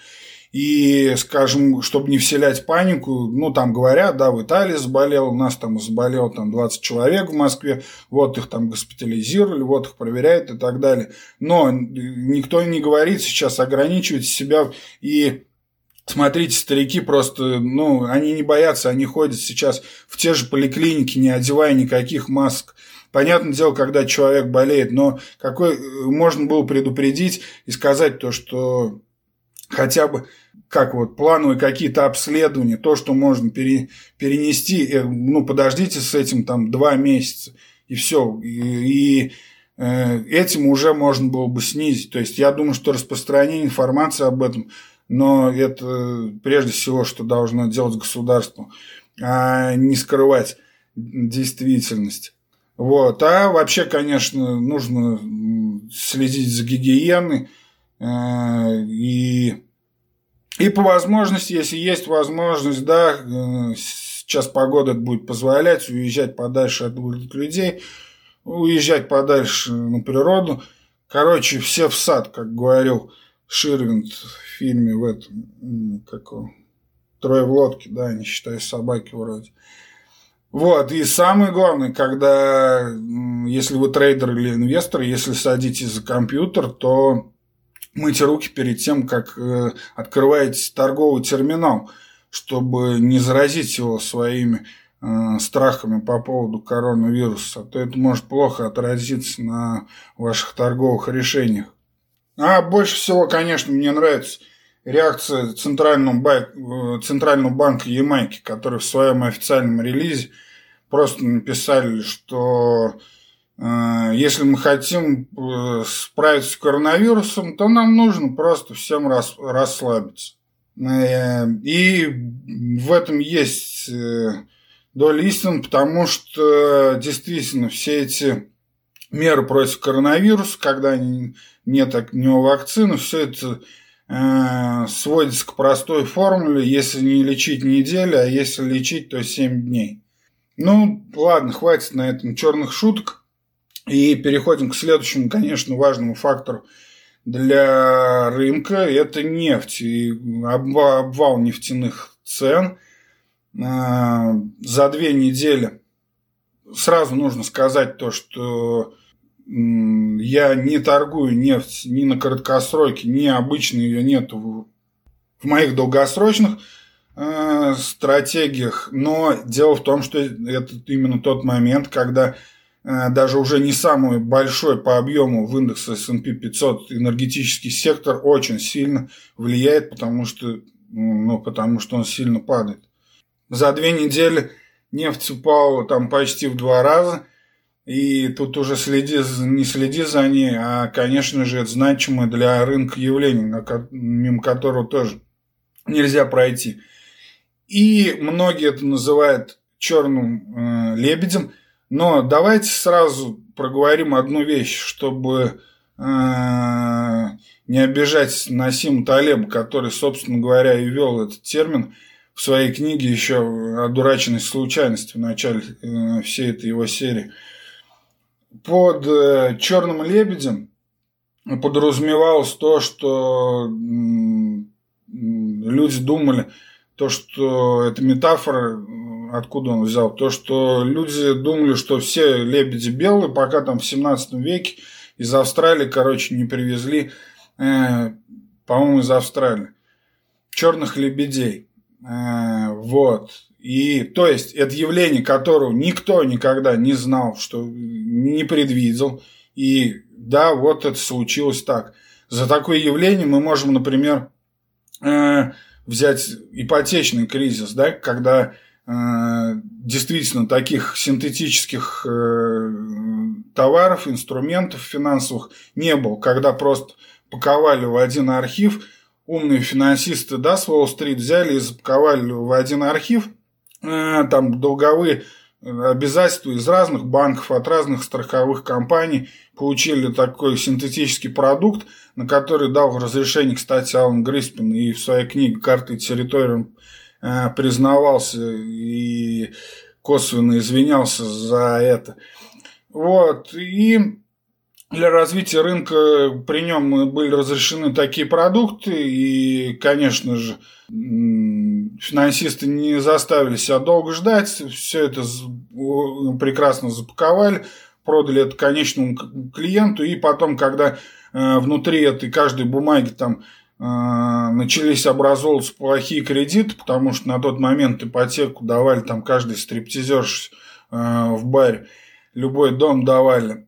И, скажем, чтобы не вселять панику, ну, там говорят, да, в Италии заболел, у нас там заболел там 20 человек в Москве, вот их там госпитализировали, вот их проверяют и так далее. Но никто не говорит сейчас ограничивать себя и Смотрите, старики просто, ну, они не боятся, они ходят сейчас в те же поликлиники, не одевая никаких масок. Понятное дело, когда человек болеет, но какой можно было предупредить и сказать то, что хотя бы как вот плановые какие-то обследования, то, что можно пере, перенести, э, ну, подождите с этим там два месяца, и все. И, и э, этим уже можно было бы снизить. То есть я думаю, что распространение информации об этом, но это прежде всего, что должно делать государство, а не скрывать действительность. Вот. А вообще, конечно, нужно следить за гигиеной э, и и по возможности, если есть возможность, да, э, сейчас погода будет позволять уезжать подальше от людей, уезжать подальше на природу. Короче, все в сад, как говорил Ширвинд в фильме в этом, как Трое в лодке, да, не считая собаки вроде. Вот, и самое главное, когда, если вы трейдер или инвестор, если садитесь за компьютер, то мыть руки перед тем, как э, открываете торговый терминал, чтобы не заразить его своими э, страхами по поводу коронавируса, а то это может плохо отразиться на ваших торговых решениях. А больше всего, конечно, мне нравится реакция Центрального, банка, Центрального банка Ямайки, который в своем официальном релизе просто написали, что э, если мы хотим э, справиться с коронавирусом, то нам нужно просто всем рас, расслабиться. Э, и в этом есть э, доля истины, потому что действительно все эти меры против коронавируса, когда нет от него вакцины, все это э, сводится к простой формуле, если не лечить неделю, а если лечить, то 7 дней. Ну, ладно, хватит на этом черных шуток. И переходим к следующему, конечно, важному фактору для рынка. Это нефть и обвал нефтяных цен. Э, за две недели сразу нужно сказать то, что я не торгую нефть ни на краткосроке, ни обычно ее нет в, моих долгосрочных э, стратегиях. Но дело в том, что это именно тот момент, когда даже уже не самый большой по объему в индексе S&P 500 энергетический сектор очень сильно влияет, потому что, ну, потому что он сильно падает. За две недели нефть упала там почти в два раза – и тут уже следи, не следи за ней, а, конечно же, это значимое для рынка явление, мимо которого тоже нельзя пройти. И многие это называют черным э, лебедем. Но давайте сразу проговорим одну вещь, чтобы э, не обижать Насима Талеба, который, собственно говоря, и вел этот термин в своей книге еще «Одураченной случайности» в начале э, всей этой его серии – под э, черным лебедем подразумевалось то, что люди думали, то, что это метафора, откуда он взял, то, что люди думали, что все лебеди белые, пока там в 17 веке из Австралии, короче, не привезли, э, по-моему, из Австралии, черных лебедей. Э, вот. И то есть это явление, которого никто никогда не знал, что не предвидел. И да, вот это случилось так. За такое явление мы можем, например, э, взять ипотечный кризис, да, когда действительно таких синтетических э, товаров, инструментов финансовых не было, когда просто паковали в один архив, умные финансисты, да, с Уолл-стрит взяли и запаковали в один архив – Э, там долговые обязательства из разных банков, от разных страховых компаний получили такой синтетический продукт, на который дал разрешение, кстати, Алан Гриспин и в своей книге «Карты территории» э, признавался и косвенно извинялся за это. Вот. И для развития рынка при нем были разрешены такие продукты, и, конечно же, финансисты не заставили себя долго ждать, все это прекрасно запаковали, продали это конечному клиенту, и потом, когда э, внутри этой каждой бумаги там э, начались образовываться плохие кредиты, потому что на тот момент ипотеку давали там каждый стриптизерш э, в баре, любой дом давали,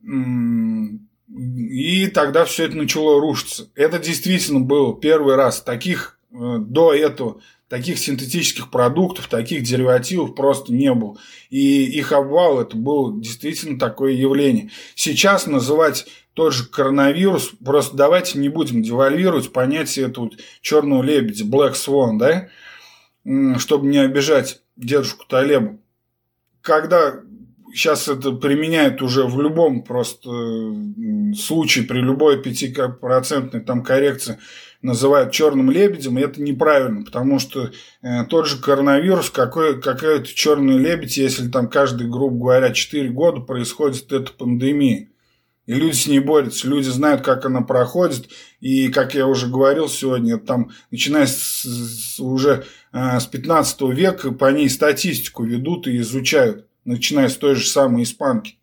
и тогда все это начало рушиться. Это действительно был первый раз. Таких э, до этого таких синтетических продуктов, таких деривативов просто не было. И их обвал это было действительно такое явление. Сейчас называть тот же коронавирус, просто давайте не будем девальвировать понятие этого черного лебедя, Black Swan, да, чтобы не обижать дедушку Талебу. Когда сейчас это применяют уже в любом просто случае, при любой 5% там коррекции, называют черным лебедем, и это неправильно, потому что э, тот же коронавирус, какой, какой-то черный лебедь, если там каждые, грубо говоря, 4 года происходит эта пандемия. И люди с ней борются, люди знают, как она проходит. И, как я уже говорил сегодня, там, начиная с, с, уже э, с 15 века, по ней статистику ведут и изучают начиная с той же самой испанки.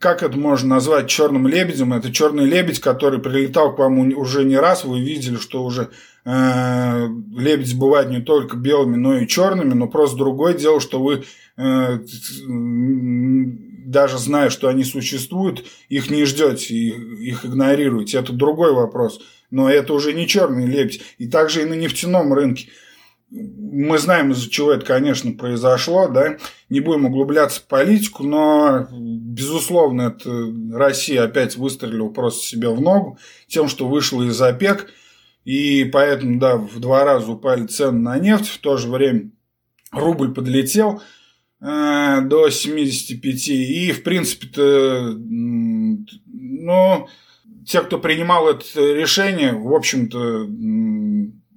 Как это можно назвать черным лебедем? Это черный лебедь, который прилетал к вам уже не раз. Вы видели, что уже э, лебедь бывает не только белыми, но и черными. Но просто другое дело, что вы э, даже зная, что они существуют, их не ждете, их игнорируете. Это другой вопрос. Но это уже не черный лебедь. И также и на нефтяном рынке. Мы знаем, из-за чего это, конечно, произошло, да, не будем углубляться в политику, но, безусловно, это Россия опять выстрелила просто себе в ногу тем, что вышла из ОПЕК, и поэтому, да, в два раза упали цены на нефть, в то же время рубль подлетел э, до 75, и, в принципе-то, ну, те, кто принимал это решение, в общем-то,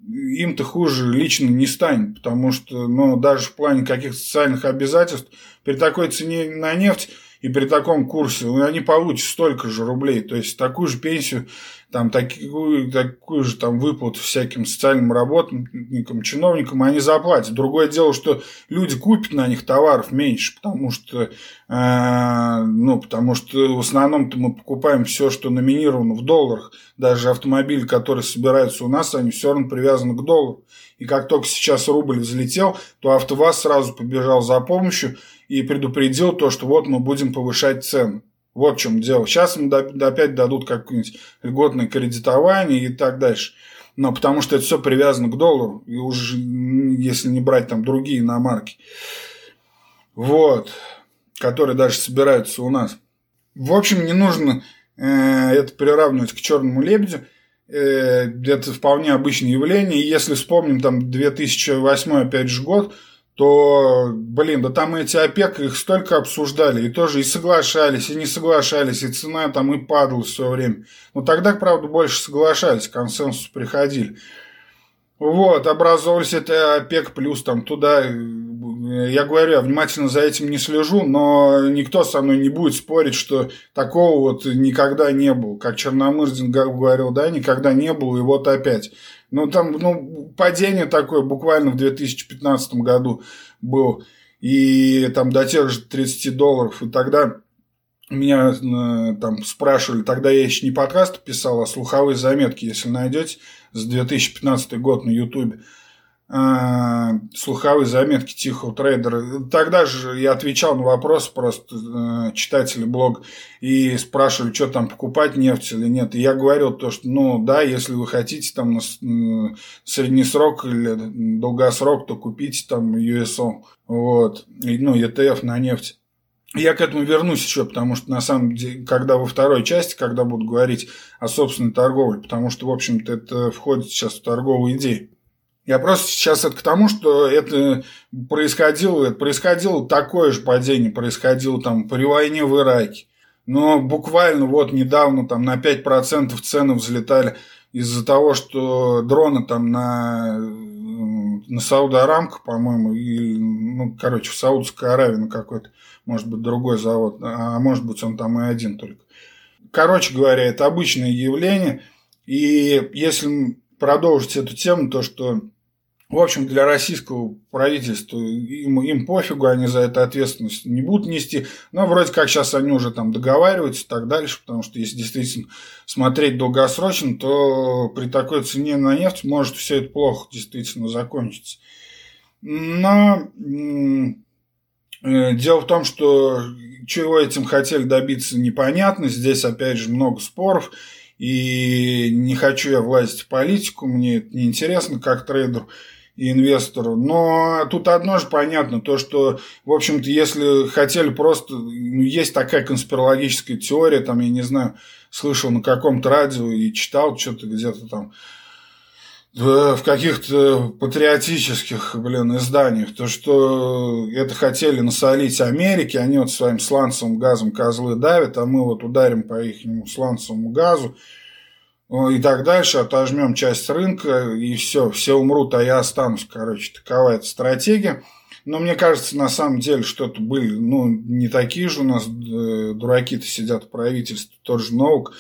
им-то хуже лично не станет, потому что, ну, даже в плане каких-то социальных обязательств, при такой цене на нефть и при таком курсе они получат столько же рублей, то есть такую же пенсию там такую, такую же там выплату всяким социальным работникам, чиновникам они заплатят. Другое дело, что люди купят на них товаров меньше, потому что, э, ну, потому что в основном-то мы покупаем все, что номинировано в долларах. Даже автомобили, которые собираются у нас, они все равно привязаны к доллару. И как только сейчас рубль взлетел, то АвтоВАЗ сразу побежал за помощью и предупредил то, что вот мы будем повышать цены. Вот в чем дело. Сейчас им опять дадут какое-нибудь льготное кредитование и так дальше. Но потому что это все привязано к доллару. И уже если не брать там другие иномарки. Вот. Которые даже собираются у нас. В общем, не нужно э, это приравнивать к черному лебедю. Э, это вполне обычное явление. И если вспомним там 2008 опять же год, то, блин, да там эти ОПЕК их столько обсуждали, и тоже и соглашались, и не соглашались, и цена там и падала все время. Но тогда, правда, больше соглашались, к консенсусу приходили. Вот, образовались это ОПЕК плюс там туда. Я говорю, я внимательно за этим не слежу, но никто со мной не будет спорить, что такого вот никогда не было. Как Черномырдин говорил, да, никогда не было, и вот опять. Ну, там, ну, падение такое буквально в 2015 году было. И там до тех же 30 долларов. И тогда меня э, там спрашивали, тогда я еще не подкаст писал, а слуховые заметки, если найдете, с 2015 год на Ютубе. А, слуховые заметки тихого трейдера. Тогда же я отвечал на вопрос просто э, читателей блога и спрашивали, что там покупать нефть или нет. И я говорил то, что ну да, если вы хотите там на средний срок или долгосрок, то купите там USO, вот, и, ну ETF на нефть. Я к этому вернусь еще, потому что на самом деле, когда во второй части, когда буду говорить о собственной торговле, потому что, в общем-то, это входит сейчас в торговую идею. Я просто сейчас это к тому, что это происходило, это происходило такое же падение, происходило там при войне в Ираке. Но буквально вот недавно там на 5% цены взлетали из-за того, что дроны там на, на Сауда-Арамко, по-моему, и, ну, короче, в Саудовской Аравии на какой-то, может быть, другой завод, а может быть, он там и один только. Короче говоря, это обычное явление. И если продолжить эту тему, то, что в общем, для российского правительства им, им пофигу, они за это ответственность не будут нести. Но вроде как сейчас они уже там договариваются и так дальше, потому что если действительно смотреть долгосрочно, то при такой цене на нефть может все это плохо действительно закончиться. Но э, дело в том, что чего этим хотели добиться непонятно. Здесь опять же много споров. И не хочу я влазить в политику, мне это неинтересно как трейдеру и инвестору. Но тут одно же понятно, то, что, в общем-то, если хотели просто... Ну, есть такая конспирологическая теория, там, я не знаю, слышал на каком-то радио и читал что-то где-то там в каких-то патриотических, блин, изданиях, то, что это хотели насолить Америке, они вот своим сланцевым газом козлы давят, а мы вот ударим по их сланцевому газу, и так дальше, отожмем часть рынка, и все, все умрут, а я останусь, короче, такова эта стратегия. Но мне кажется, на самом деле, что-то были, ну, не такие же у нас э, дураки-то сидят в правительстве, тот же Ноук.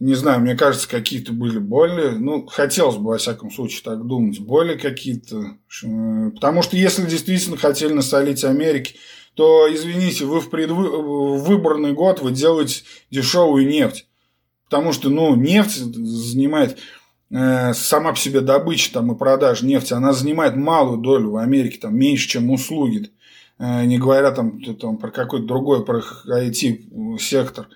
Не знаю, мне кажется, какие-то были более, ну, хотелось бы, во всяком случае, так думать, более какие-то. Э, потому что если действительно хотели насолить Америке, то, извините, вы в предвыборный год вы делаете дешевую нефть. Потому что, ну, нефть занимает э, сама по себе добыча там, и продажа нефти, она занимает малую долю в Америке, там, меньше, чем услуги. Э, не говоря там, там про какой-то другой, про IT-сектор.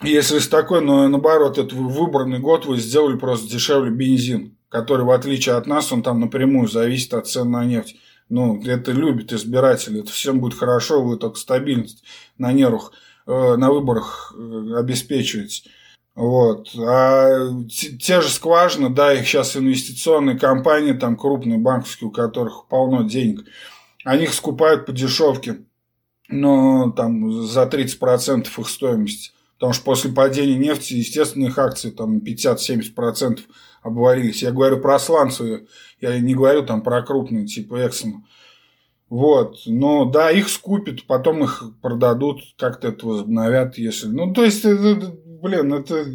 Если с такой, но наоборот, это выбранный год вы сделали просто дешевле бензин, который, в отличие от нас, он там напрямую зависит от цен на нефть. Ну, это любят избиратели, это всем будет хорошо, вы только стабильность на нервах, э, на выборах обеспечиваете. Вот. А те же скважины, да, их сейчас инвестиционные компании, там крупные банковские, у которых полно денег, они их скупают по дешевке, но там за 30% их стоимости. Потому что после падения нефти, естественно, их акции там 50-70% обвалились. Я говорю про сланцевые, я не говорю там про крупные, типа Эксона. Вот. Но да, их скупят, потом их продадут, как-то это возобновят, если. Ну, то есть, это, блин, это,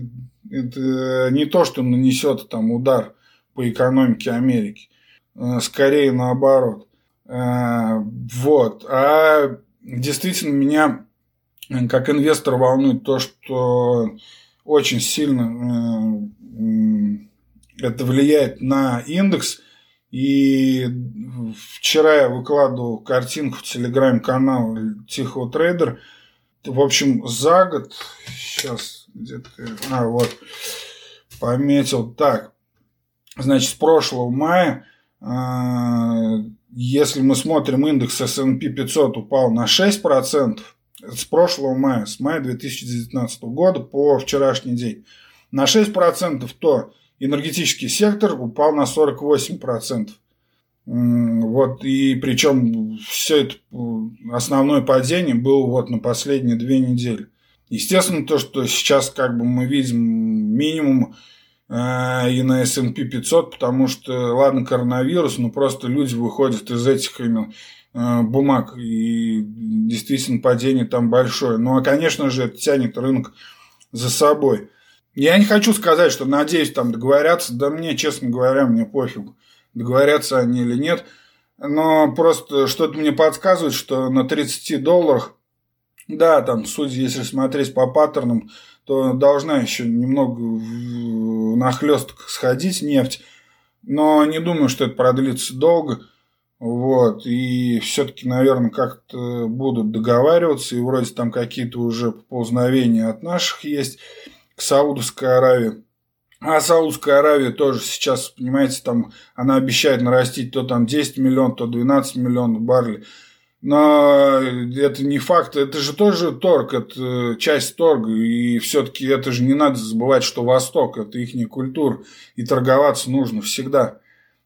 это не то, что нанесет там удар по экономике Америки. Э, скорее наоборот. Э, вот. А действительно меня как инвестор волнует то, что очень сильно э, это влияет на индекс. И вчера я выкладывал картинку в телеграм-канал Тихого Трейдер. В общем, за год, сейчас где-то, а, вот, пометил так, значит, с прошлого мая, э, если мы смотрим индекс S&P 500 упал на 6%, с прошлого мая, с мая 2019 года по вчерашний день. На 6% то энергетический сектор упал на 48%. Вот, и причем все это основное падение было вот на последние две недели. Естественно, то, что сейчас как бы мы видим минимум э, и на S&P 500, потому что, ладно, коронавирус, но просто люди выходят из этих именно Э, бумаг, и действительно падение там большое. Ну, а, конечно же, это тянет рынок за собой. Я не хочу сказать, что надеюсь там договорятся, да мне, честно говоря, мне пофиг, договорятся они или нет, но просто что-то мне подсказывает, что на 30 долларах, да, там, судя, если смотреть по паттернам, то должна еще немного на хлестках сходить нефть, но не думаю, что это продлится долго. Вот, и все-таки, наверное, как-то будут договариваться, и вроде там какие-то уже поползновения от наших есть к Саудовской Аравии. А Саудовская Аравия тоже сейчас, понимаете, там она обещает нарастить то там 10 миллионов, то 12 миллионов баррелей. Но это не факт, это же тоже торг, это часть торга, и все-таки это же не надо забывать, что Восток – это их культура, и торговаться нужно всегда.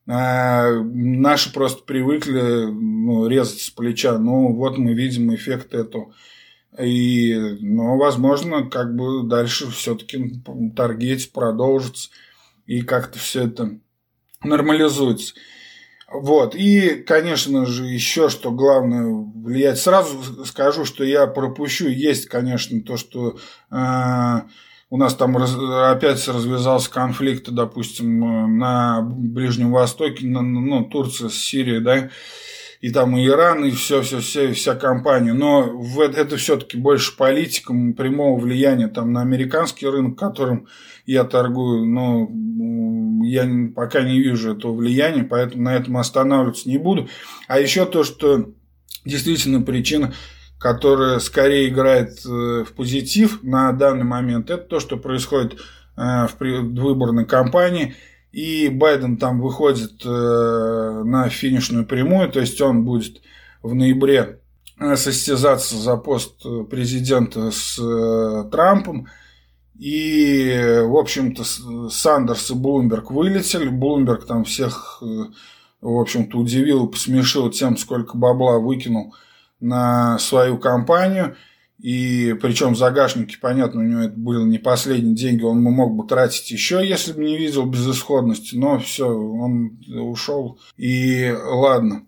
А наши просто привыкли ну, резать с плеча. Ну, вот мы видим эффект этого. И, ну, возможно, как бы дальше все-таки таргетить продолжится. И как-то все это нормализуется. Вот. И, конечно же, еще что главное влиять. Сразу скажу, что я пропущу. Есть, конечно, то, что э, у нас там раз, опять развязался конфликт, допустим, на Ближнем Востоке, на, ну, Турция с Сирией, да, и там и Иран, и все, все, все, вся компания. Но это все-таки больше политика, прямого влияния там на американский рынок, которым я торгую, но я пока не вижу этого влияния, поэтому на этом останавливаться не буду. А еще то, что действительно причина которая скорее играет э, в позитив на данный момент, это то, что происходит э, в предвыборной кампании. И Байден там выходит э, на финишную прямую, то есть он будет в ноябре состязаться за пост президента с Трампом. И, в общем-то, Сандерс и Блумберг вылетели. Блумберг там всех, в общем-то, удивил и посмешил тем, сколько бабла выкинул на свою компанию. И причем в загашнике, понятно, у него это были не последние деньги, он мог бы тратить еще, если бы не видел безысходности, но все, он ушел, и ладно.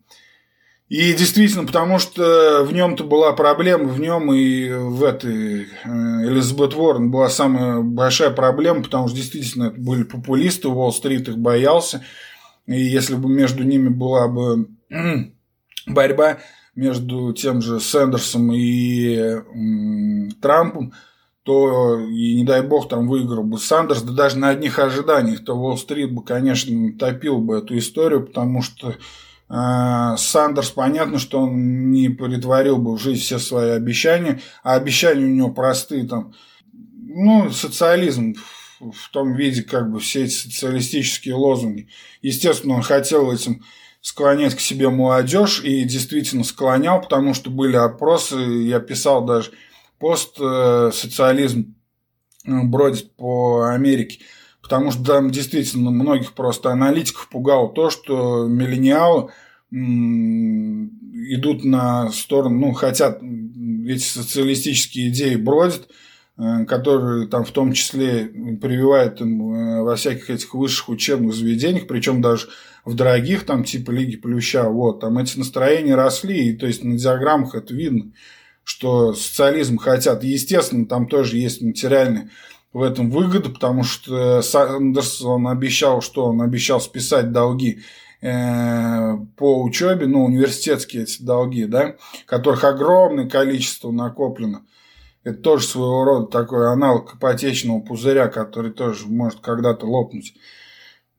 И действительно, потому что в нем-то была проблема, в нем и в этой э, Элизабет Уоррен была самая большая проблема, потому что действительно это были популисты, Уолл-стрит их боялся, и если бы между ними была бы борьба, между тем же Сэндерсом и Трампом, то и не дай бог там выиграл бы Сандерс, да даже на одних ожиданиях, то Уолл-стрит бы, конечно, топил бы эту историю, потому что э, Сандерс, понятно, что он не притворил бы в жизнь все свои обещания, а обещания у него простые, там, ну, социализм в том виде, как бы все эти социалистические лозунги. Естественно, он хотел этим склонять к себе молодежь и действительно склонял, потому что были опросы, я писал даже постсоциализм э, бродит по Америке. Потому что там действительно многих просто аналитиков пугало то, что миллениалы идут на сторону, ну, хотят, эти социалистические идеи бродят, э, которые там в том числе прививают им э, во всяких этих высших учебных заведениях, причем даже в дорогих, там типа Лиги Плюща, вот, там эти настроения росли, и то есть на диаграммах это видно что социализм хотят. Естественно, там тоже есть материальные в этом выгоды, потому что Сандерс, он обещал, что он обещал списать долги э, по учебе, ну, университетские эти долги, да, которых огромное количество накоплено. Это тоже своего рода такой аналог ипотечного пузыря, который тоже может когда-то лопнуть.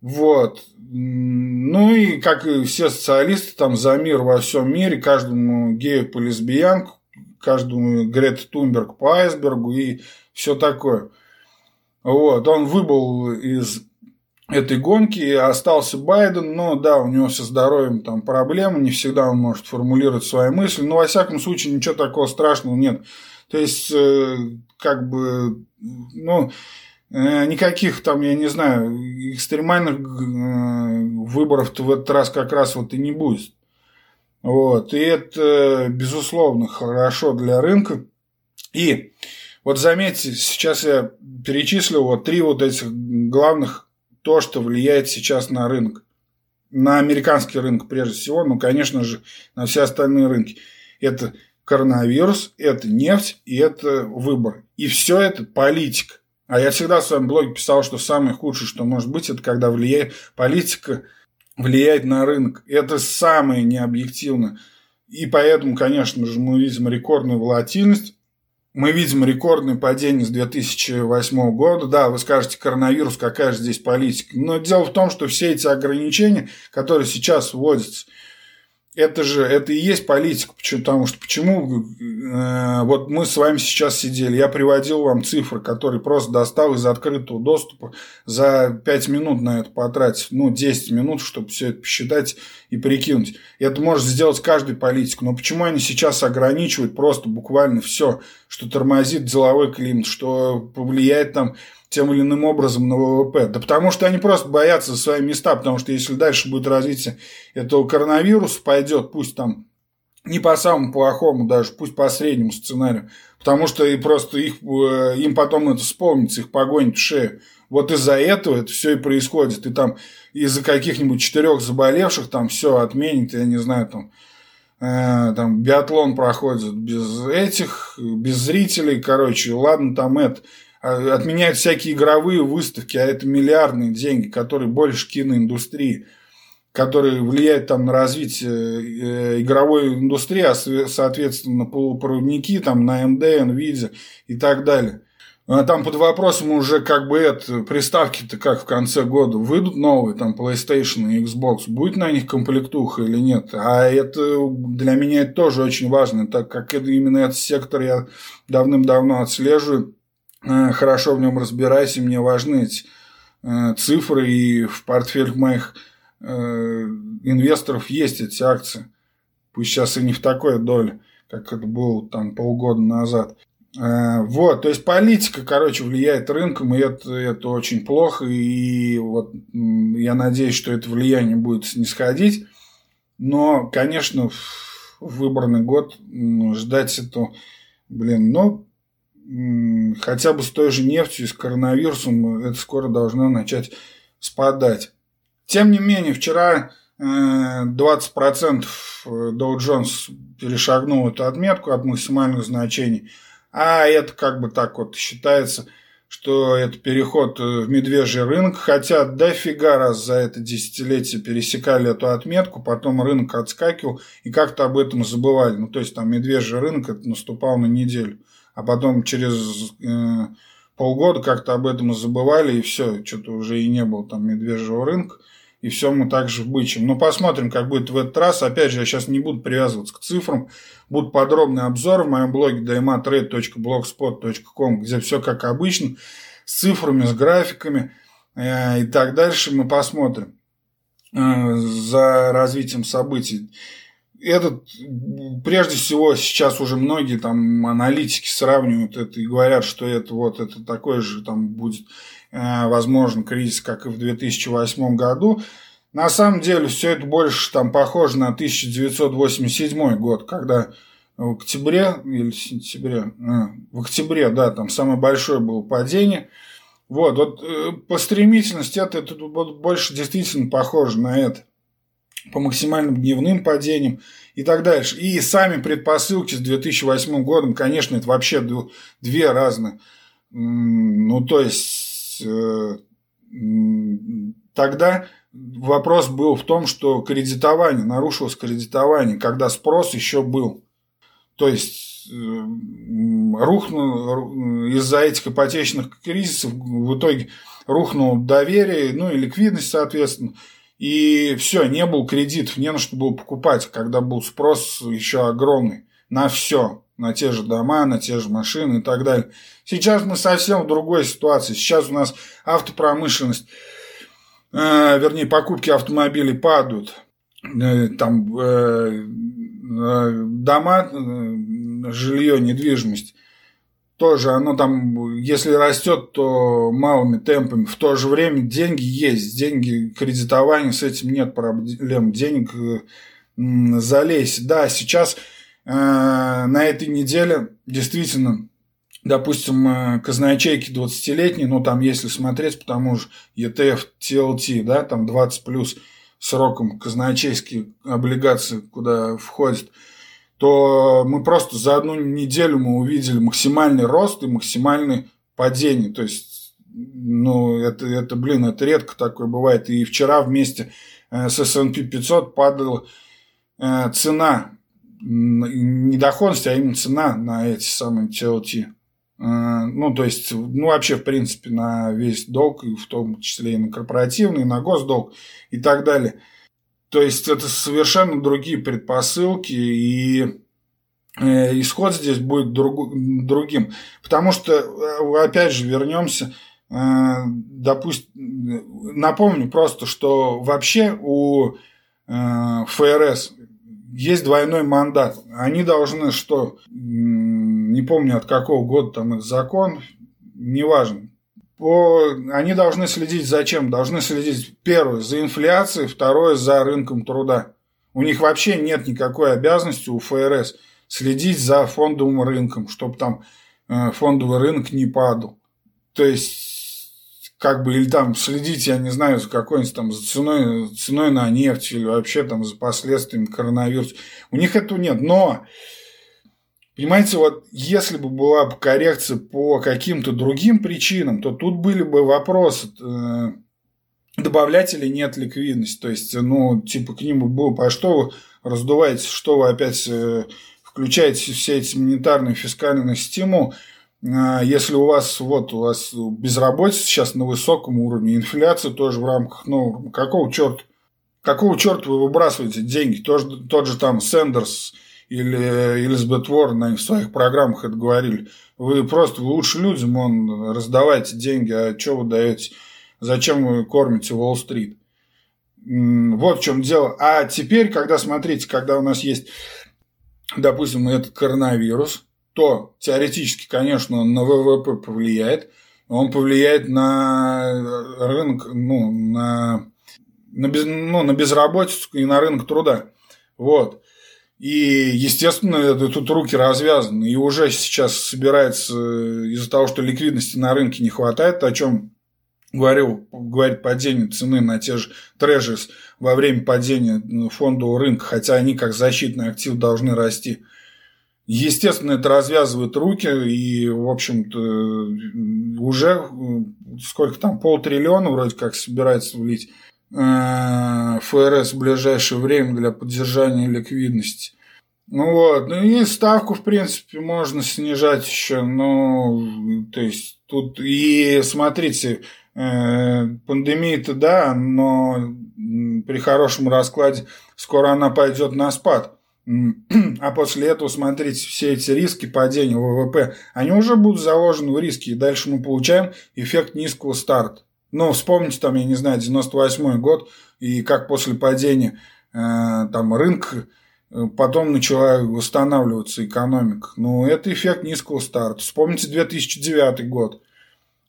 Вот. Ну и как и все социалисты там за мир во всем мире, каждому гею по лесбиянку, каждому Грет Тунберг по айсбергу и все такое. Вот, он выбыл из этой гонки, остался Байден, но да, у него со здоровьем там проблемы, не всегда он может формулировать свои мысли, но во всяком случае ничего такого страшного нет. То есть, э, как бы, ну, э, никаких там, я не знаю, экстремальных э, выборов-то в этот раз как раз вот и не будет. Вот. И это, безусловно, хорошо для рынка. И вот заметьте, сейчас я перечислил вот три вот этих главных, то, что влияет сейчас на рынок. На американский рынок прежде всего, ну, конечно же, на все остальные рынки. Это коронавирус, это нефть и это выборы. И все это политика. А я всегда в своем блоге писал, что самое худшее, что может быть, это когда влияет политика – влияет на рынок. Это самое необъективно. И поэтому, конечно же, мы видим рекордную волатильность. Мы видим рекордное падение с 2008 года. Да, вы скажете, коронавирус, какая же здесь политика. Но дело в том, что все эти ограничения, которые сейчас вводятся, это же, это и есть политика, потому что почему, э, вот мы с вами сейчас сидели, я приводил вам цифры, которые просто достал из открытого доступа, за 5 минут на это потратить, ну, 10 минут, чтобы все это посчитать и прикинуть. Это может сделать каждый политик, но почему они сейчас ограничивают просто буквально все, что тормозит деловой климат, что повлияет там тем или иным образом на ВВП? Да потому что они просто боятся за свои места, потому что если дальше будет развитие этого коронавируса, пойдет, пусть там не по самому плохому даже, пусть по среднему сценарию, потому что и просто их, э, им потом это вспомнится, их погонит в шею. Вот из-за этого это все и происходит. И там из-за каких-нибудь четырех заболевших там все отменит, я не знаю, там, э, там биатлон проходит без этих, без зрителей, короче, ладно, там это. А, отменяют всякие игровые выставки, а это миллиардные деньги, которые больше киноиндустрии, которые влияют там на развитие э, игровой индустрии, а соответственно полупроводники, там на AMD, NVIDIA и так далее. А там под вопросом уже как бы это, приставки-то как в конце года выйдут новые, там PlayStation и Xbox, будет на них комплектуха или нет. А это для меня это тоже очень важно, так как это, именно этот сектор я давным-давно отслеживаю хорошо в нем разбираюсь, и мне важны эти э, цифры, и в портфель моих э, инвесторов есть эти акции. Пусть сейчас и не в такой доле, как это было там полгода назад. Вот, то есть политика, короче, влияет рынком, и это, это очень плохо, и вот я надеюсь, что это влияние будет снисходить. Но, конечно, в выборный год ждать это, блин, ну, хотя бы с той же нефтью и с коронавирусом это скоро должно начать спадать. Тем не менее, вчера 20% Dow Jones перешагнул эту отметку от максимальных значений, а это как бы так вот считается, что это переход в медвежий рынок, хотя дофига раз за это десятилетие пересекали эту отметку, потом рынок отскакивал и как-то об этом забывали. Ну, то есть там медвежий рынок это наступал на неделю а потом через э, полгода как-то об этом забывали, и все, что-то уже и не было там медвежьего рынка, и все мы также бычим. Но посмотрим, как будет в этот раз. Опять же, я сейчас не буду привязываться к цифрам, будут подробные обзоры в моем блоге dmatrade.blogspot.com, где все как обычно, с цифрами, с графиками э, и так дальше мы посмотрим э, за развитием событий этот, прежде всего, сейчас уже многие там аналитики сравнивают это и говорят, что это вот это такой же там будет э, возможен кризис, как и в 2008 году. На самом деле все это больше там похоже на 1987 год, когда в октябре или сентябре, э, в октябре, да, там самое большое было падение. Вот, вот э, по стремительности это, это больше действительно похоже на это по максимальным дневным падениям и так дальше. И сами предпосылки с 2008 годом, конечно, это вообще две разные. Ну, то есть, э, тогда вопрос был в том, что кредитование, нарушилось кредитование, когда спрос еще был. То есть, э, рухнул из-за этих ипотечных кризисов, в итоге рухнуло доверие, ну и ликвидность, соответственно. И все, не был кредитов, не на что было покупать, когда был спрос еще огромный на все, на те же дома, на те же машины и так далее. Сейчас мы совсем в другой ситуации. Сейчас у нас автопромышленность, э, вернее, покупки автомобилей падают. Э, там э, э дома, э, жилье, недвижимость тоже оно там, если растет, то малыми темпами. В то же время деньги есть, деньги, кредитование, с этим нет проблем. Денег залезть. Да, сейчас э, на этой неделе действительно, допустим, э, казначейки 20-летние, ну там если смотреть, потому что ETF, TLT, да, там 20 плюс сроком казначейские облигации, куда входят – то мы просто за одну неделю мы увидели максимальный рост и максимальное падение. То есть, ну, это, это, блин, это редко такое бывает. И вчера вместе э, с S&P 500 падала э, цена, не доходность, а именно цена на эти самые TLT. Э, ну, то есть, ну, вообще, в принципе, на весь долг, и в том числе и на корпоративный, и на госдолг и так далее – то есть это совершенно другие предпосылки, и э, исход здесь будет друг, другим. Потому что, э, опять же, вернемся, э, допустим, напомню просто, что вообще у ФРС есть двойной мандат. Они должны что, не помню от какого года там этот закон, неважно, по, они должны следить за чем? Должны следить, первое, за инфляцией, второе, за рынком труда. У них вообще нет никакой обязанности у ФРС следить за фондовым рынком, чтобы там э, фондовый рынок не падал. То есть, как бы, или там следить, я не знаю, за какой-нибудь там за ценой, ценой на нефть или вообще там за последствиями коронавируса. У них этого нет. Но Понимаете, вот если бы была бы коррекция по каким-то другим причинам, то тут были бы вопросы, э, добавлять или нет ликвидность. То есть, ну, типа, к ним бы было, по что вы раздуваете, что вы опять э, включаете все эти монетарные фискальные стимулы, э, если у вас вот у вас безработица сейчас на высоком уровне, инфляция тоже в рамках нормы, какого черта? Какого черта вы выбрасываете деньги? Тот, тот же там Сендерс, или Элизабет Уоррен, они в своих программах это говорили. Вы просто лучше людям он раздавайте деньги, а что вы даете? Зачем вы кормите Уолл-стрит? Вот в чем дело. А теперь, когда, смотрите, когда у нас есть, допустим, этот коронавирус, то теоретически, конечно, он на ВВП повлияет. Он повлияет на рынок, ну, на, на, без, ну, на безработицу и на рынок труда. Вот. И, естественно, тут руки развязаны. И уже сейчас собирается из-за того, что ликвидности на рынке не хватает, о чем говорил, говорит падение цены на те же трежерс во время падения фондового рынка, хотя они как защитный актив должны расти. Естественно, это развязывает руки, и, в общем-то, уже сколько там, полтриллиона вроде как собирается влить Э, ФРС в ближайшее время для поддержания ликвидности. Ну вот, ну и ставку, в принципе, можно снижать еще, ну, то есть тут и смотрите, э, пандемия-то да, но при хорошем раскладе скоро она пойдет на спад. А после этого, смотрите, все эти риски падения ВВП, они уже будут заложены в риски, и дальше мы получаем эффект низкого старта. Ну, вспомните там, я не знаю, 98 год, и как после падения э, там рынка э, потом начала восстанавливаться экономика. Ну, это эффект низкого старта. Вспомните 2009 год.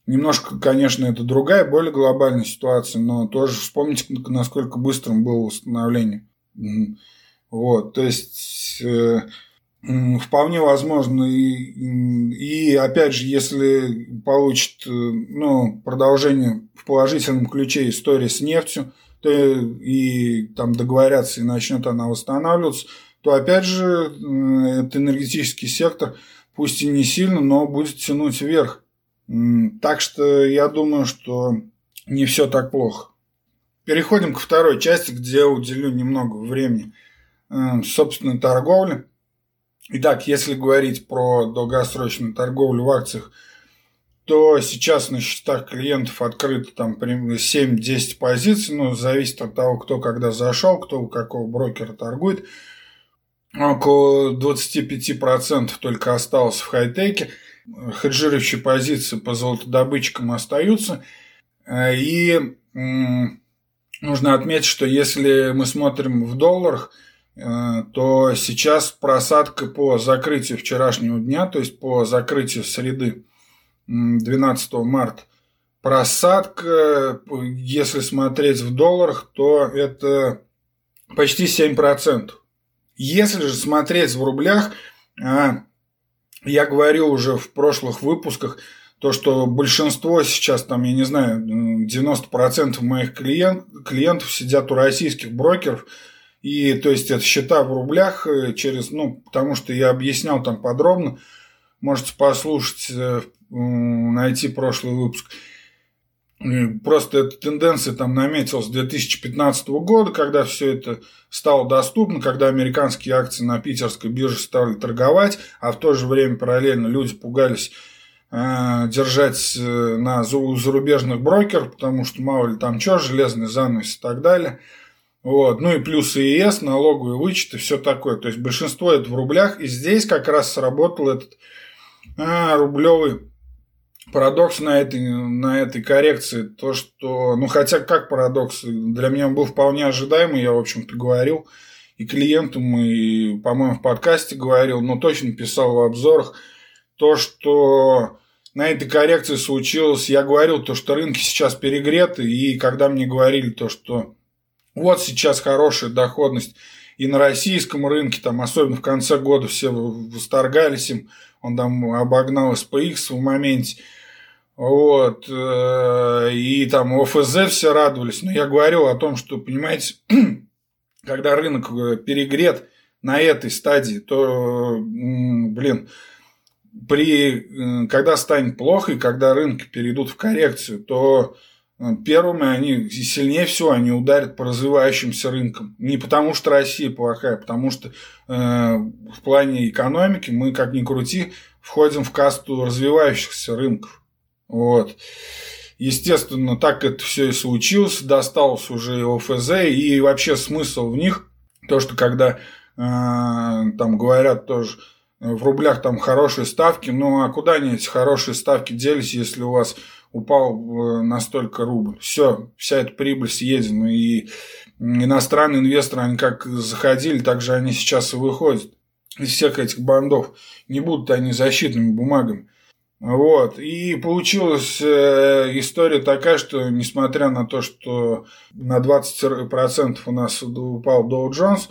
Немножко, конечно, это другая, более глобальная ситуация, но тоже вспомните, насколько быстрым было восстановление. Вот, то есть э, вполне возможно и, и опять же, если получит э, ну, продолжение в положительном ключе истории с нефтью, то и там договорятся и начнет она восстанавливаться, то опять же э, этот энергетический сектор, пусть и не сильно, но будет тянуть вверх. Так что я думаю, что не все так плохо. Переходим к второй части, где я уделю немного времени – собственной торговли. Итак, если говорить про долгосрочную торговлю в акциях, то сейчас на счетах клиентов открыто там 7-10 позиций, ну, зависит от того, кто когда зашел, кто у какого брокера торгует. Около 25% только осталось в хай-теке. Хеджирующие позиции по золотодобытчикам остаются. И нужно отметить, что если мы смотрим в долларах – то сейчас просадка по закрытию вчерашнего дня, то есть по закрытию среды 12 марта, просадка, если смотреть в долларах, то это почти 7%. Если же смотреть в рублях, а, я говорил уже в прошлых выпусках, то, что большинство сейчас, там, я не знаю, 90% моих клиент, клиентов сидят у российских брокеров – и то есть это счета в рублях э, через, ну, потому что я объяснял там подробно. Можете послушать, э, найти прошлый выпуск. Просто эта тенденция там наметилась с 2015 года, когда все это стало доступно, когда американские акции на питерской бирже стали торговать, а в то же время параллельно люди пугались э, держать э, на зарубежных брокеров, потому что мало ли там что, железный занавес и так далее – вот. Ну и плюс ИС, налоговые вычеты, все такое. То есть большинство это в рублях. И здесь как раз сработал этот а, рублевый парадокс на этой, на этой коррекции. То, что, ну хотя как парадокс, для меня он был вполне ожидаемый, я, в общем-то, говорил и клиентам, и, по-моему, в подкасте говорил, но точно писал в обзорах, то, что на этой коррекции случилось, я говорил то, что рынки сейчас перегреты, и когда мне говорили то, что вот сейчас хорошая доходность и на российском рынке, там, особенно в конце года все восторгались им, он там обогнал SPX в моменте, вот, э, и там ОФЗ все радовались, но я говорил о том, что, понимаете, когда рынок э, перегрет на этой стадии, то, блин, при, э, когда станет плохо и когда рынки перейдут в коррекцию, то первыми они сильнее всего они ударят по развивающимся рынкам. Не потому что Россия плохая, а потому что э, в плане экономики мы, как ни крути, входим в касту развивающихся рынков. Вот. Естественно, так это все и случилось, досталось уже ОФЗ, и вообще смысл в них, то, что когда э, там говорят тоже, в рублях там хорошие ставки, ну а куда они эти хорошие ставки делись, если у вас упал э, настолько рубль. Все, вся эта прибыль съедена. И иностранные инвесторы, они как заходили, так же они сейчас и выходят из всех этих бандов. Не будут они защитными бумагами. Вот. И получилась э, история такая, что несмотря на то, что на 20% у нас упал Dow Jones,